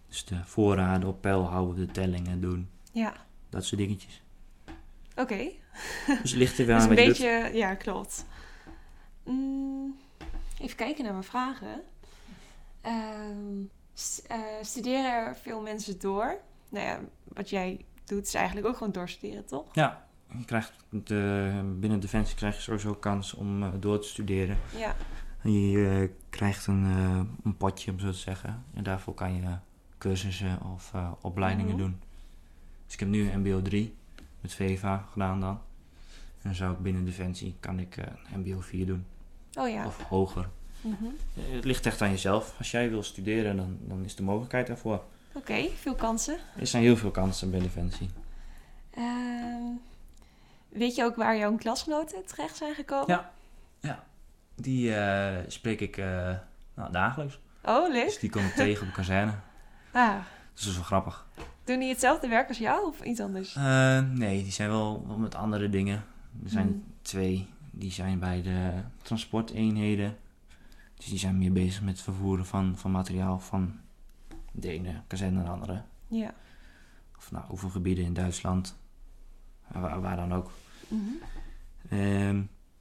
Speaker 2: Dus de voorraden op peil houden, de tellingen doen,
Speaker 1: Ja.
Speaker 2: dat soort dingetjes.
Speaker 1: Oké.
Speaker 2: Dus het ligt er wel
Speaker 1: Dus
Speaker 2: aan
Speaker 1: een
Speaker 2: wat je doet.
Speaker 1: beetje, ja, klopt. Mm, even kijken naar mijn vragen. Ehm, eh, studeren er veel mensen door? Nou ja, wat jij doet is eigenlijk ook gewoon doorstuderen, toch?
Speaker 2: Ja, je krijgt de, binnen Defensie krijg je sowieso kans om eh, door te studeren.
Speaker 1: Ja.
Speaker 2: Je krijgt een, eh, een potje, om zo te zeggen. En daarvoor kan je cursussen of opleidingen
Speaker 1: Mhm.
Speaker 2: doen. Dus ik heb nu een MBO 3 met VEVA gedaan dan. En dan zou ik binnen Defensie kan ik een MBO 4 doen.
Speaker 1: Oh ja.
Speaker 2: Of hoger.
Speaker 1: Mhm.
Speaker 2: Het ligt echt aan jezelf. Als jij wil studeren, dan, dan is de mogelijkheid daarvoor.
Speaker 1: Oké, veel kansen.
Speaker 2: Er zijn heel veel kansen bij Defensie.
Speaker 1: Ehm, weet je ook waar jouw klasgenoten terecht zijn gekomen?
Speaker 2: Ja. Die eh, spreek ik eh, nou, dagelijks.
Speaker 1: Oh, leuk.
Speaker 2: Dus die kom ik tegen op de kazerne.
Speaker 1: Ah,
Speaker 2: Dus dat is wel grappig.
Speaker 1: doen die hetzelfde werk als jou of iets anders?
Speaker 2: Eh, nee, die zijn wel, wel met andere dingen. Er zijn
Speaker 1: Hmm.
Speaker 2: twee, die zijn bij de transporteenheden. Dus die zijn meer bezig met het vervoeren van, van materiaal van de ene kazerne naar de andere.
Speaker 1: Ja.
Speaker 2: Of nou, oefengebieden in Duitsland. Waar, waar dan ook.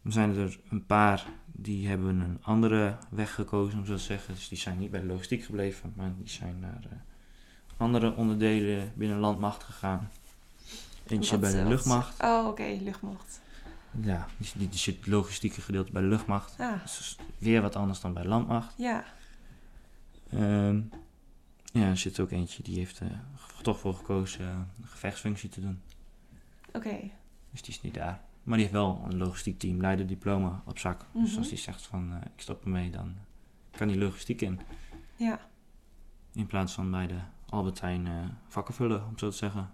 Speaker 2: Dan zijn er een paar die hebben een andere weg gekozen, om zo te zeggen. Dus die zijn niet bij de logistiek gebleven, maar die zijn naar eh, andere onderdelen binnen landmacht gegaan. Eentje bij de luchtmacht.
Speaker 1: Oh, oké, luchtmacht.
Speaker 2: Ja, die, die, zit het logistieke gedeelte bij de luchtmacht.
Speaker 1: Ah,
Speaker 2: Dus weer wat anders dan bij de landmacht.
Speaker 1: ja.
Speaker 2: Ehm, ja, er zit ook eentje die heeft er toch voor gekozen eh, een gevechtsfunctie te doen.
Speaker 1: Oké.
Speaker 2: Dus die is niet daar. Maar die heeft wel een logistiek team leiderdiploma op zak. Dus
Speaker 1: Mhm.
Speaker 2: als die zegt van eh, ik stop ermee, dan kan die logistiek in.
Speaker 1: Ja.
Speaker 2: In plaats van bij de Albertijn eh vakken vullen, om zo te zeggen.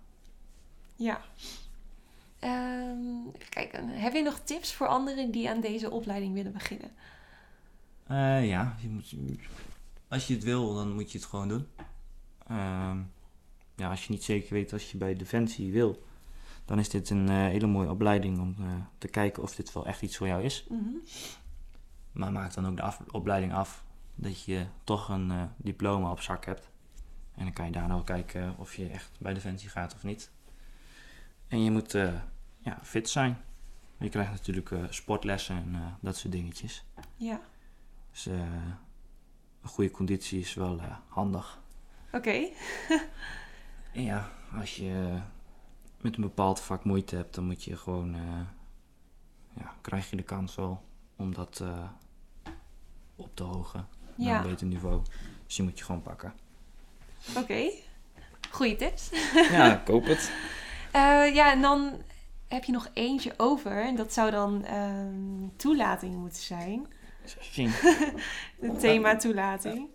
Speaker 1: Ja. Ehm, even kijken. Heb je nog tips voor anderen die aan deze opleiding willen beginnen?
Speaker 2: Eh, ja, je moet, als je het wil, dan moet je het gewoon doen. Ehm, ja, als je niet zeker weet als je bij Defensie wil, dan is dit een eh, hele mooie opleiding om eh, te kijken of dit wel echt iets voor jou is.
Speaker 1: Mhm.
Speaker 2: Maar maak dan ook de af- opleiding af dat je toch een diploma op zak hebt. En dan kan je daarna wel kijken of je echt bij Defensie gaat of niet. En je moet ja, fit zijn. Je krijgt natuurlijk eh, sportlessen en eh, dat soort dingetjes.
Speaker 1: Ja.
Speaker 2: Dus eh, een goede conditie is wel handig.
Speaker 1: Oké.
Speaker 2: En ja, als je met een bepaald vak moeite hebt, dan moet je gewoon, ja, krijg je de kans wel om dat op te hogen naar
Speaker 1: Ja.
Speaker 2: een beter niveau. Dus die moet je gewoon pakken.
Speaker 1: Oké. Goeie tips.
Speaker 2: Ja, koop het.
Speaker 1: Ja, en dan heb je nog eentje over. En dat zou dan ehm, toelating moeten zijn.
Speaker 2: Zien.
Speaker 1: Het thema toelating.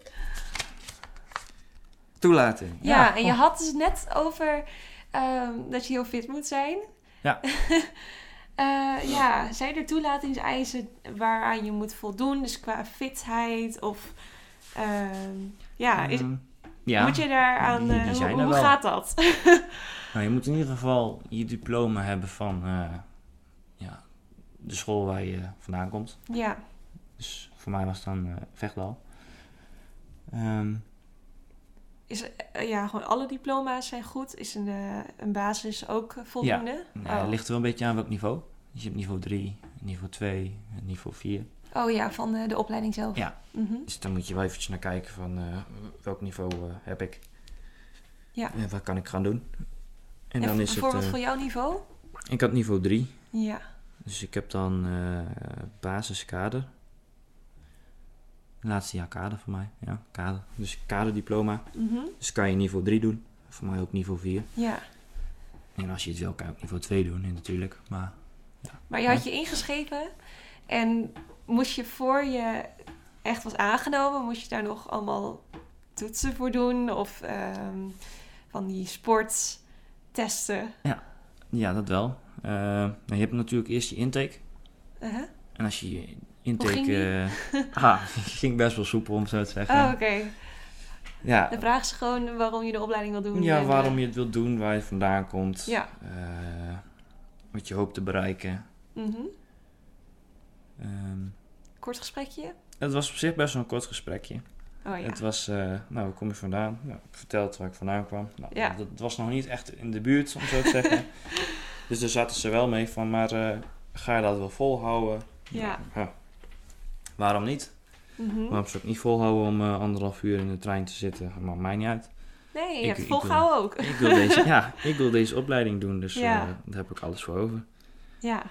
Speaker 2: Toelating.
Speaker 1: Ja, en je had dus net over ehm, dat je heel fit moet zijn.
Speaker 2: Ja.
Speaker 1: Eh, ja, zijn er toelatingseisen waaraan je moet voldoen? Dus qua fitheid of... ehm, ja, is,
Speaker 2: Ehm, ja.
Speaker 1: moet je daaraan...
Speaker 2: die
Speaker 1: eh, hoe gaat dat?
Speaker 2: Nou, je moet in ieder geval je diploma hebben van eh, ja, de school waar je vandaan komt.
Speaker 1: ja,
Speaker 2: Dus voor mij was het dan Vechtdal. Ehm,
Speaker 1: is, eh, ja, gewoon alle diploma's zijn goed. Is een, een basis ook voldoende?
Speaker 2: nee,
Speaker 1: Oh.
Speaker 2: Het ligt er wel een beetje aan welk niveau. Dus je hebt niveau 3, niveau 2, niveau 4.
Speaker 1: Oh ja, van eh, de opleiding zelf.
Speaker 2: Ja.
Speaker 1: Mhm.
Speaker 2: Dus dan moet je wel eventjes naar kijken van welk niveau heb ik.
Speaker 1: Ja.
Speaker 2: En wat kan ik gaan doen. En,
Speaker 1: En
Speaker 2: dan is het...
Speaker 1: bijvoorbeeld
Speaker 2: eh,
Speaker 1: voor jouw niveau?
Speaker 2: ik had niveau 3.
Speaker 1: Ja.
Speaker 2: Dus ik heb dan eh basiskader. Laatste jaar kader voor mij. Ja, kader. Dus kaderdiploma.
Speaker 1: Mhm.
Speaker 2: Dus kan je niveau 3 doen. Voor mij ook niveau 4.
Speaker 1: Ja.
Speaker 2: En als je het wil, kan je ook niveau 2 doen natuurlijk. Maar
Speaker 1: Maar je had je ingeschreven en moest je voor je echt was aangenomen, moest je daar nog allemaal toetsen voor doen of ehm, van die sporttesten?
Speaker 2: ja, dat wel. Eh, nou, je hebt natuurlijk eerst je intake.
Speaker 1: Uh-huh.
Speaker 2: En als je je intake...
Speaker 1: ging die?
Speaker 2: eh, ah, ging best wel soepel om zo te zeggen.
Speaker 1: Oh, oké.
Speaker 2: ja,
Speaker 1: Dan vragen ze gewoon waarom je de opleiding wil doen.
Speaker 2: ja,
Speaker 1: en,
Speaker 2: waarom
Speaker 1: eh,
Speaker 2: je het wilt doen, waar je vandaan komt.
Speaker 1: Ja.
Speaker 2: eh, wat je hoopt te bereiken.
Speaker 1: mhm.
Speaker 2: Ehm,
Speaker 1: Kort gesprekje?
Speaker 2: het was op zich best wel een kort gesprekje.
Speaker 1: Oh ja.
Speaker 2: Het was, eh, nou, waar kom je vandaan? Nou, ik vertelde waar ik vandaan kwam. Nou,
Speaker 1: Ja.
Speaker 2: dat, het was nog niet echt in de buurt, om zo te zeggen. dus daar zaten ze wel mee van, maar eh, ga je dat wel volhouden?
Speaker 1: Ja.
Speaker 2: Ja. Waarom niet?
Speaker 1: Mhm.
Speaker 2: Waarom zou ik niet volhouden om eh, anderhalf uur in de trein te zitten? Maakt mij niet uit.
Speaker 1: Nee, je
Speaker 2: Ik-
Speaker 1: hebt volgehouden ook.
Speaker 2: Ik wil deze, ja, ik wil deze opleiding doen, dus
Speaker 1: Ja.
Speaker 2: daar heb ik alles voor over.
Speaker 1: Ja.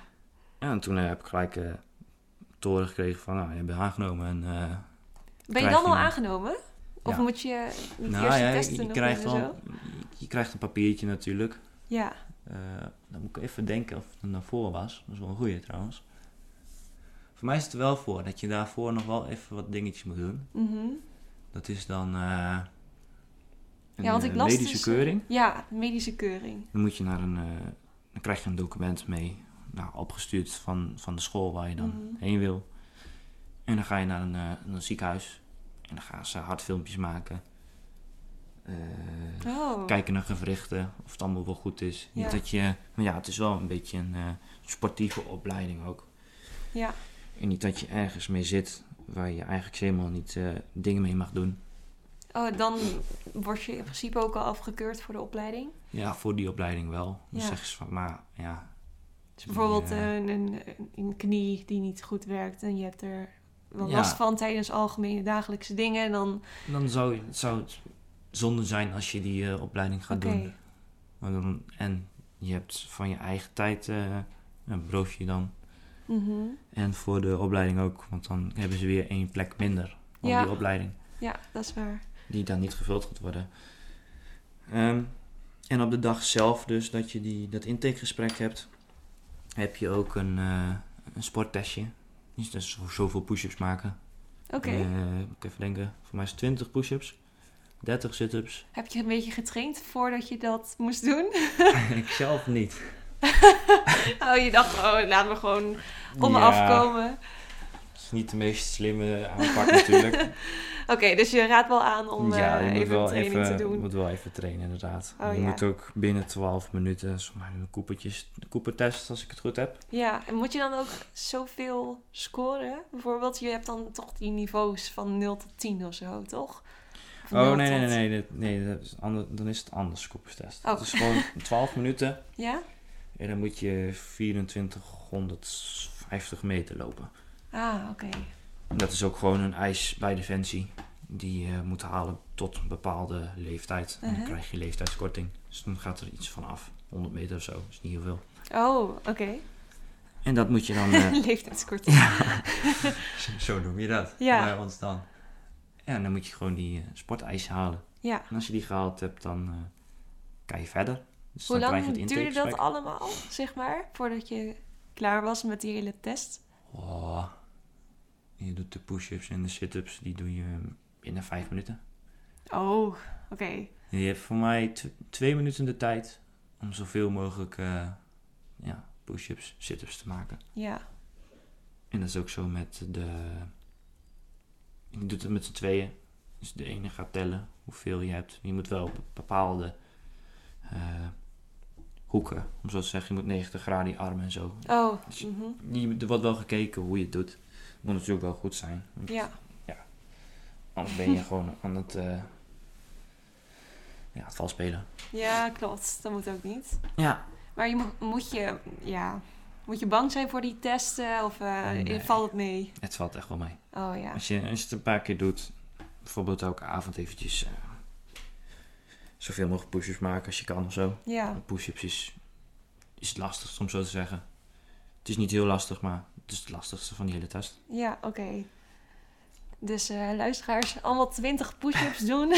Speaker 2: Ja, en toen heb ik gelijk eh toren gekregen van, nou, je bent aangenomen. En,
Speaker 1: Ben je dan al aangenomen? Of
Speaker 2: Ja.
Speaker 1: moet je
Speaker 2: nou
Speaker 1: eerst
Speaker 2: ja,
Speaker 1: je, testen
Speaker 2: je krijgt wel,
Speaker 1: zo?
Speaker 2: je, krijgt een papiertje natuurlijk.
Speaker 1: Ja.
Speaker 2: Eh, dan moet ik even denken of het er voor was. Dat is wel een goeie trouwens. Voor mij is het er wel voor dat je daarvoor nog wel even wat dingetjes moet doen.
Speaker 1: Mhm.
Speaker 2: Dat is dan eh, een
Speaker 1: Ja, want ik
Speaker 2: eh,
Speaker 1: las
Speaker 2: medische
Speaker 1: dus,
Speaker 2: keuring.
Speaker 1: Ja, medische keuring.
Speaker 2: Dan moet je naar een, dan krijg je een document mee, nou, opgestuurd van, van de school waar je dan
Speaker 1: Mhm.
Speaker 2: heen wil. En dan ga je naar een, eh, een ziekenhuis en dan gaan ze hartfilmpjes maken. Eh,
Speaker 1: Oh.
Speaker 2: kijken naar gewrichten, of het allemaal wel goed is.
Speaker 1: Ja.
Speaker 2: Niet dat je, maar ja, het is wel een beetje een eh, sportieve opleiding ook.
Speaker 1: Ja.
Speaker 2: En niet dat je ergens mee zit waar je eigenlijk helemaal niet dingen mee mag doen.
Speaker 1: Oh, dan word je in principe ook al afgekeurd voor de opleiding.
Speaker 2: Ja, voor die opleiding wel. Dan
Speaker 1: Ja.
Speaker 2: zeggen ze van, maar ja,
Speaker 1: Dus bijvoorbeeld een, een, een knie die niet goed werkt en je hebt er
Speaker 2: Ja.
Speaker 1: last van tijdens algemene dagelijkse dingen. En dan,
Speaker 2: dan zou, zou het zonde zijn als je die eh, opleiding gaat doen. Maar dan, en je hebt van je eigen tijd eh, een broodje dan.
Speaker 1: Mhm.
Speaker 2: En voor de opleiding ook, want dan hebben ze weer één plek minder
Speaker 1: Ja.
Speaker 2: die opleiding.
Speaker 1: Ja, dat is waar.
Speaker 2: die dan niet gevuld gaat worden. Ehm, en op de dag zelf dus dat je die, dat intakegesprek hebt, heb je ook een, eh, een sporttestje. Dus zo- zoveel push-ups maken.
Speaker 1: Oké.
Speaker 2: Eh, moet ik even denken, voor mij is het 20 push-ups, 30 sit-ups.
Speaker 1: Heb je een beetje getraind voordat je dat moest doen?
Speaker 2: ik zelf niet.
Speaker 1: oh, je dacht, oh, laat me gewoon om me
Speaker 2: Ja,
Speaker 1: afkomen.
Speaker 2: Is niet de meest slimme aanpak natuurlijk.
Speaker 1: Oké, dus je raadt wel aan om
Speaker 2: ja,
Speaker 1: eh,
Speaker 2: je moet
Speaker 1: even
Speaker 2: wel
Speaker 1: training
Speaker 2: even,
Speaker 1: te
Speaker 2: je
Speaker 1: doen.
Speaker 2: moet wel even trainen inderdaad.
Speaker 1: Oh,
Speaker 2: je
Speaker 1: ja.
Speaker 2: moet ook binnen 12 minuten, zoals een Cooper-test als ik het goed heb.
Speaker 1: Ja, en moet je dan ook zoveel scoren? Bijvoorbeeld, je hebt dan toch die niveaus van 0 tot 10 of zo, toch? Of
Speaker 2: Oh
Speaker 1: 0
Speaker 2: nee, nee, nee, nee, nee dat is ander, dan is het anders, Cooperstest.
Speaker 1: Oh.
Speaker 2: Het is gewoon 12 minuten
Speaker 1: Ja?
Speaker 2: en dan moet je 2450 meter lopen.
Speaker 1: Ah, oké.
Speaker 2: En dat is ook gewoon een eis bij Defensie. Die je moet halen tot een bepaalde leeftijd. En dan
Speaker 1: Uh-huh.
Speaker 2: krijg je leeftijdskorting. Dus dan gaat er iets van af. 100 meter of zo, dat is niet heel veel.
Speaker 1: Oh, oké.
Speaker 2: En dat moet je dan... eh,
Speaker 1: Leeftijdskorting.
Speaker 2: zo noem je dat.
Speaker 1: Ja.
Speaker 2: Bij ons dan. Ja, en dan moet je gewoon die eh, sporteisen halen.
Speaker 1: Ja.
Speaker 2: En als je die gehaald hebt, dan eh, kan je verder. Dus
Speaker 1: Hoe
Speaker 2: dan krijg je
Speaker 1: lang duurde dat allemaal, zeg maar? Voordat je klaar was met die hele test?
Speaker 2: Oh, je doet de push-ups en de sit-ups, die doe je binnen vijf minuten.
Speaker 1: Oh, oké.
Speaker 2: Je hebt voor mij tw- twee minuten de tijd om zoveel mogelijk eh, ja, push-ups, sit-ups te maken.
Speaker 1: Ja.
Speaker 2: En dat is ook zo met de... Je doet het met z'n tweeën. Dus de ene gaat tellen hoeveel je hebt. Je moet wel op bepaalde eh, hoeken, om zo te zeggen. Je moet 90 graden die armen en zo.
Speaker 1: Oh,
Speaker 2: Dus-
Speaker 1: mhm.
Speaker 2: Die, er wordt wel gekeken hoe je het doet. Moet natuurlijk wel goed zijn. Want
Speaker 1: ja.
Speaker 2: Anders ben je gewoon aan het, eh ja, het vals spelen.
Speaker 1: Ja, klopt. Dat moet ook niet.
Speaker 2: Ja.
Speaker 1: Maar je mo- moet je, ja, Moet je bang zijn voor die testen of eh,
Speaker 2: Nee.
Speaker 1: valt het mee?
Speaker 2: Het valt echt wel mee.
Speaker 1: Oh ja.
Speaker 2: Als je, als je het een paar keer doet, bijvoorbeeld elke avond eventjes eh, zoveel mogelijk push-ups maken als je kan of zo.
Speaker 1: Ja.
Speaker 2: Push-ups is, is het lastigste om zo te zeggen. Het is niet heel lastig, maar het is het lastigste van die hele test.
Speaker 1: Ja, oké. Dus eh, luisteraars, allemaal 20 push-ups doen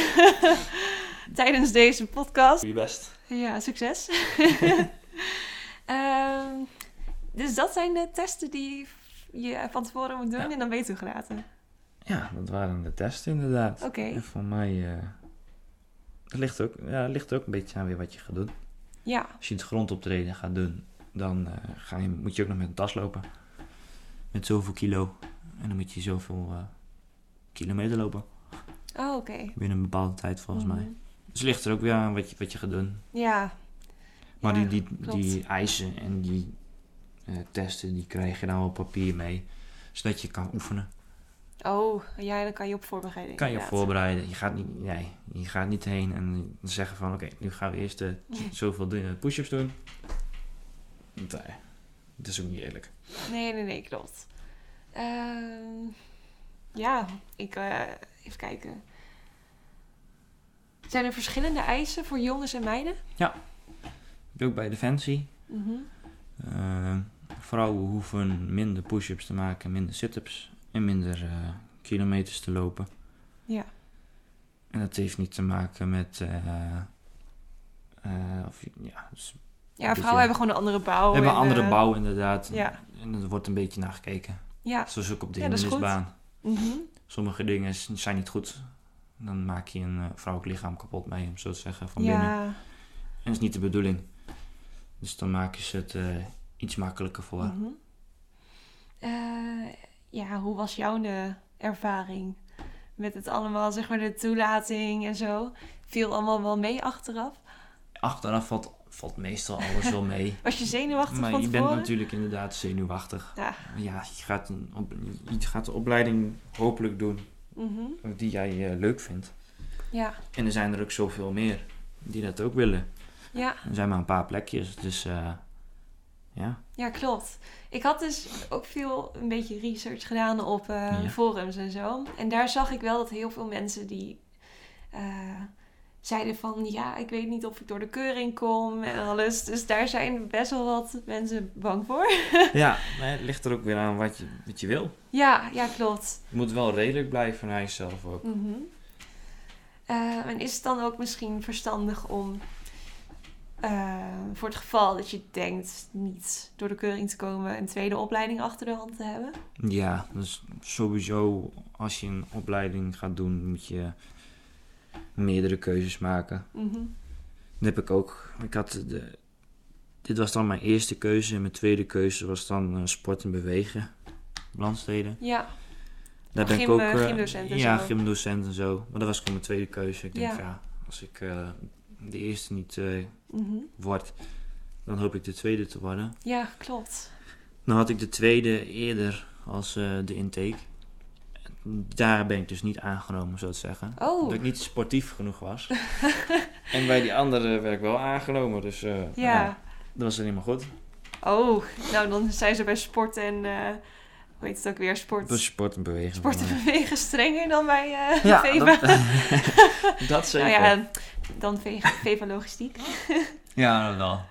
Speaker 1: tijdens deze podcast.
Speaker 2: Doe je best.
Speaker 1: Ja, succes. Ehm, dus dat zijn de testen die je van tevoren moet doen
Speaker 2: Ja.
Speaker 1: en dan ben je toegelaten.
Speaker 2: Ja, dat waren de testen inderdaad.
Speaker 1: Oké.
Speaker 2: En voor mij, eh het ligt ook, ja, ligt ook een beetje aan weer wat je gaat doen.
Speaker 1: Ja,
Speaker 2: Als je het grondoptreden gaat doen, dan eh, ga je, moet je ook nog met een tas lopen. Met zoveel kilo. En dan moet je zoveel eh, kilometer lopen.
Speaker 1: oh, oké.
Speaker 2: Binnen een bepaalde tijd volgens mij.
Speaker 1: Mhm.
Speaker 2: Dus ligt er ook weer aan wat je, wat je gaat doen.
Speaker 1: Ja.
Speaker 2: Maar
Speaker 1: Ja,
Speaker 2: die, die,
Speaker 1: klopt.
Speaker 2: die eisen en die eh, testen, die krijg je dan op papier mee. Zodat je kan oefenen.
Speaker 1: Oh, ja, dan kan je op voorbereiden.
Speaker 2: Kan je op voorbereiden. Je gaat niet, nee, je gaat niet heen en zeggen van oké, nu gaan we eerst eh, zoveel push-ups doen. Nee, dat is ook niet eerlijk.
Speaker 1: Nee, nee, nee, klopt. Ehm, ja, ik eh, even kijken. Zijn er verschillende eisen voor jongens en meiden?
Speaker 2: Je ook bij Defensie.
Speaker 1: Mhm.
Speaker 2: Eh, vrouwen hoeven minder push-ups te maken, minder sit-ups en minder eh, kilometers te lopen.
Speaker 1: Ja.
Speaker 2: En dat heeft niet te maken met. eh, eh, of, ja, dus
Speaker 1: Ja,
Speaker 2: beetje-
Speaker 1: vrouwen hebben gewoon een andere bouw.
Speaker 2: we hebben
Speaker 1: en,
Speaker 2: andere
Speaker 1: eh,
Speaker 2: bouw inderdaad.
Speaker 1: ja.
Speaker 2: En er wordt een beetje naar gekeken.
Speaker 1: Ja.
Speaker 2: Zoals ook op de
Speaker 1: Ja. Mhm.
Speaker 2: Sommige dingen zijn niet goed. Dan maak je een eh, vrouwelijk lichaam kapot mee, om zo te zeggen, van binnen.
Speaker 1: Ja.
Speaker 2: En dat is niet de bedoeling. Dus dan maken ze het eh, iets makkelijker voor.
Speaker 1: Mhm. Ja, hoe was jouw ervaring met het allemaal, zeg maar de toelating en zo? Viel allemaal wel mee achteraf?
Speaker 2: Achteraf valt, valt meestal alles wel mee.
Speaker 1: Was je zenuwachtig
Speaker 2: maar
Speaker 1: van
Speaker 2: je bent natuurlijk inderdaad zenuwachtig.
Speaker 1: Ja.
Speaker 2: Ja, je gaat, een op, je gaat de opleiding hopelijk doen
Speaker 1: Mhm.
Speaker 2: die jij eh, leuk vindt.
Speaker 1: Ja.
Speaker 2: En er zijn er ook zoveel meer die dat ook willen.
Speaker 1: Ja.
Speaker 2: Er zijn maar een paar plekjes, dus eh, ja.
Speaker 1: Ja, klopt. Ik had dus ook veel een beetje research gedaan op eh,
Speaker 2: Ja.
Speaker 1: forums en zo. En daar zag ik wel dat heel veel mensen die zeiden van... Ja, ik weet niet of ik door de keuring kom en alles. Dus daar zijn best wel wat mensen bang voor.
Speaker 2: ja, maar het ligt er ook weer aan wat je, wat je wil.
Speaker 1: ja, ja, klopt.
Speaker 2: Je moet wel redelijk blijven naar jezelf ook.
Speaker 1: Mhm. Eh, en is het dan ook misschien verstandig om... eh, voor het geval dat je denkt niet door de keuring te komen... een tweede opleiding achter de hand te hebben?
Speaker 2: Ja, dus sowieso als je een opleiding gaat doen, moet je meerdere keuzes maken.
Speaker 1: Mhm.
Speaker 2: Dat heb ik ook. Ik had de, dit was dan mijn eerste keuze. En mijn tweede keuze was dan eh, sport en bewegen. Landsteden.
Speaker 1: Ja,
Speaker 2: Daar ben ik
Speaker 1: gym,
Speaker 2: ook...
Speaker 1: eh,
Speaker 2: eh,
Speaker 1: gymdocent en
Speaker 2: Ja,
Speaker 1: zo.
Speaker 2: gymdocent en zo. Maar dat was gewoon mijn tweede keuze. Ik denk,
Speaker 1: Ja.
Speaker 2: ja, als ik de eerste niet
Speaker 1: Mhm.
Speaker 2: word, dan hoop ik de tweede te worden.
Speaker 1: ja klopt.
Speaker 2: Dan had ik de tweede eerder als de intake. Daar ben ik dus niet aangenomen, zo te zeggen.
Speaker 1: Oh.
Speaker 2: Dat ik niet sportief genoeg was. en bij die andere werd ik wel aangenomen, dus eh,
Speaker 1: Ja.
Speaker 2: dat was helemaal goed.
Speaker 1: Oh, nou dan zijn ze bij sport en... eh hoe heet het ook weer? Sport,
Speaker 2: sport en bewegen.
Speaker 1: sport en bewegen strenger dan bij eh
Speaker 2: Ja,
Speaker 1: Veva.
Speaker 2: dat, dat zeker.
Speaker 1: nou ja, dan Ve- Veva Logistiek.
Speaker 2: ja, dat wel.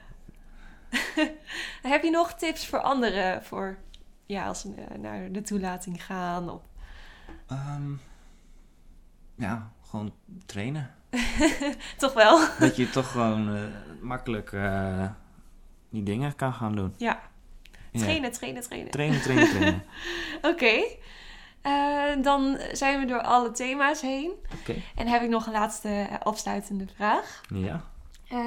Speaker 1: Heb je nog tips voor anderen voor... Ja, als ze naar de toelating gaan of...
Speaker 2: Ehm, ja, gewoon trainen.
Speaker 1: Toch wel?
Speaker 2: Dat je toch gewoon eh, makkelijk eh, die dingen kan gaan doen.
Speaker 1: Ja.
Speaker 2: Ja.
Speaker 1: Trainen, trainen, trainen.
Speaker 2: Trainen, trainen, trainen.
Speaker 1: Oké. Eh, dan zijn we door alle thema's heen.
Speaker 2: Oké.
Speaker 1: En heb ik nog een laatste afsluitende vraag.
Speaker 2: Ja.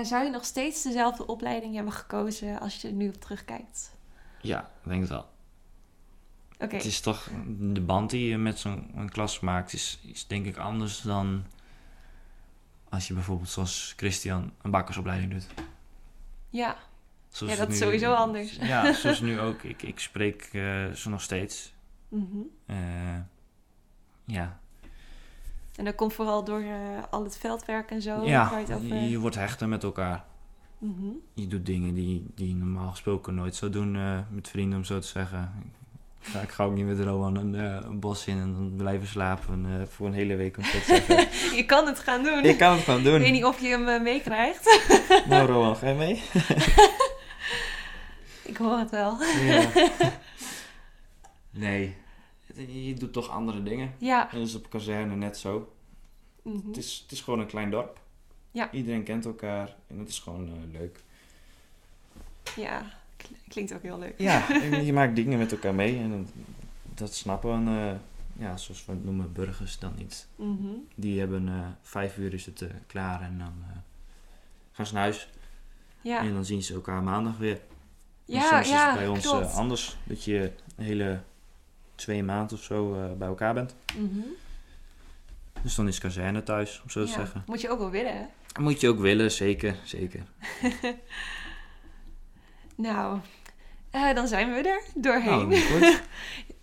Speaker 1: Zou je nog steeds dezelfde opleiding hebben gekozen als je er nu op terugkijkt?
Speaker 2: Ja, ik denk het wel. Het is toch, de band die je met zo'n klas maakt, is, is denk ik anders dan als je bijvoorbeeld zoals Christian een bakkersopleiding doet.
Speaker 1: Ja.
Speaker 2: Zoals
Speaker 1: Ja, dat is sowieso anders.
Speaker 2: Ja, zoals nu ook. Ik, ik spreek eh, ze nog steeds.
Speaker 1: Mhm.
Speaker 2: Eh, ja,
Speaker 1: En dat komt vooral door eh, al het veldwerk en zo.
Speaker 2: ja
Speaker 1: je over...
Speaker 2: je wordt hechter met elkaar.
Speaker 1: Mhm.
Speaker 2: Je doet dingen die, die je normaal gesproken nooit zou doen met vrienden, om zo te zeggen. Ik ga, ik ga ook niet met Rowan een, eh, een bos in en dan blijven slapen eh, voor een hele week, om.
Speaker 1: Je kan het gaan doen.
Speaker 2: ik kan het
Speaker 1: Ik
Speaker 2: doen.
Speaker 1: weet niet of je hem eh, meekrijgt.
Speaker 2: Nou Rowan, ga je mee?
Speaker 1: Ik hoor het wel.
Speaker 2: Ja. Nee, je doet toch andere dingen.
Speaker 1: Ja.
Speaker 2: En is op kazerne net zo.
Speaker 1: Mhm.
Speaker 2: Het is, het is gewoon een klein dorp.
Speaker 1: Ja.
Speaker 2: Iedereen kent elkaar en het is gewoon leuk.
Speaker 1: Ja, klinkt ook heel leuk.
Speaker 2: Ja, je maakt dingen met elkaar mee en dat, snappen eh, ja, zoals we het noemen, burgers dan niet.
Speaker 1: Mhm.
Speaker 2: Die hebben eh, vijf uur is het eh, klaar en dan gaan ze naar huis.
Speaker 1: Ja,
Speaker 2: En dan zien ze elkaar maandag weer. En
Speaker 1: ja,
Speaker 2: soms is
Speaker 1: ja
Speaker 2: het bij ons anders, dat je een hele twee maanden of zo bij elkaar bent.
Speaker 1: Mhm.
Speaker 2: Dus dan is kazerne thuis, om zo te
Speaker 1: Ja,
Speaker 2: zeggen.
Speaker 1: Moet je ook wel willen, hè?
Speaker 2: Moet je ook willen, zeker, zeker.
Speaker 1: Nou, eh, dan zijn we er doorheen.
Speaker 2: Nou, goed.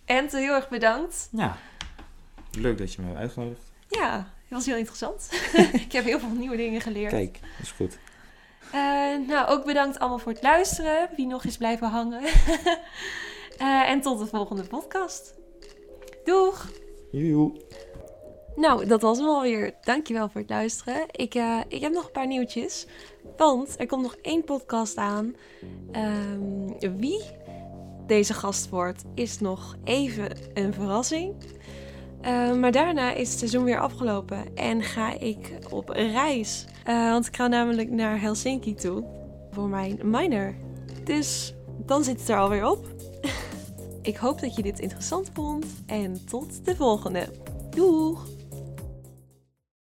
Speaker 1: En heel erg bedankt.
Speaker 2: Ja, leuk dat je me hebt uitgenodigd.
Speaker 1: Ja, dat was heel interessant. ik heb heel veel nieuwe dingen geleerd.
Speaker 2: Kijk, dat is goed.
Speaker 1: Eh, nou, ook bedankt allemaal voor het luisteren. Wie nog is blijven hangen. Eh, en tot de volgende podcast. Doeg!
Speaker 2: Joejoe.
Speaker 1: Nou, dat was hem alweer. Dankjewel voor het luisteren. Ik, eh, ik heb nog een paar nieuwtjes. Want er komt nog één podcast aan. Ehm, wie deze gast wordt, is nog even een verrassing. Eh, maar daarna is het seizoen weer afgelopen en ga ik op reis. Eh, want ik ga namelijk naar Helsinki toe voor mijn minor. Dus dan zit het er alweer op. ik hoop dat je dit interessant vond en tot de volgende. Doeg!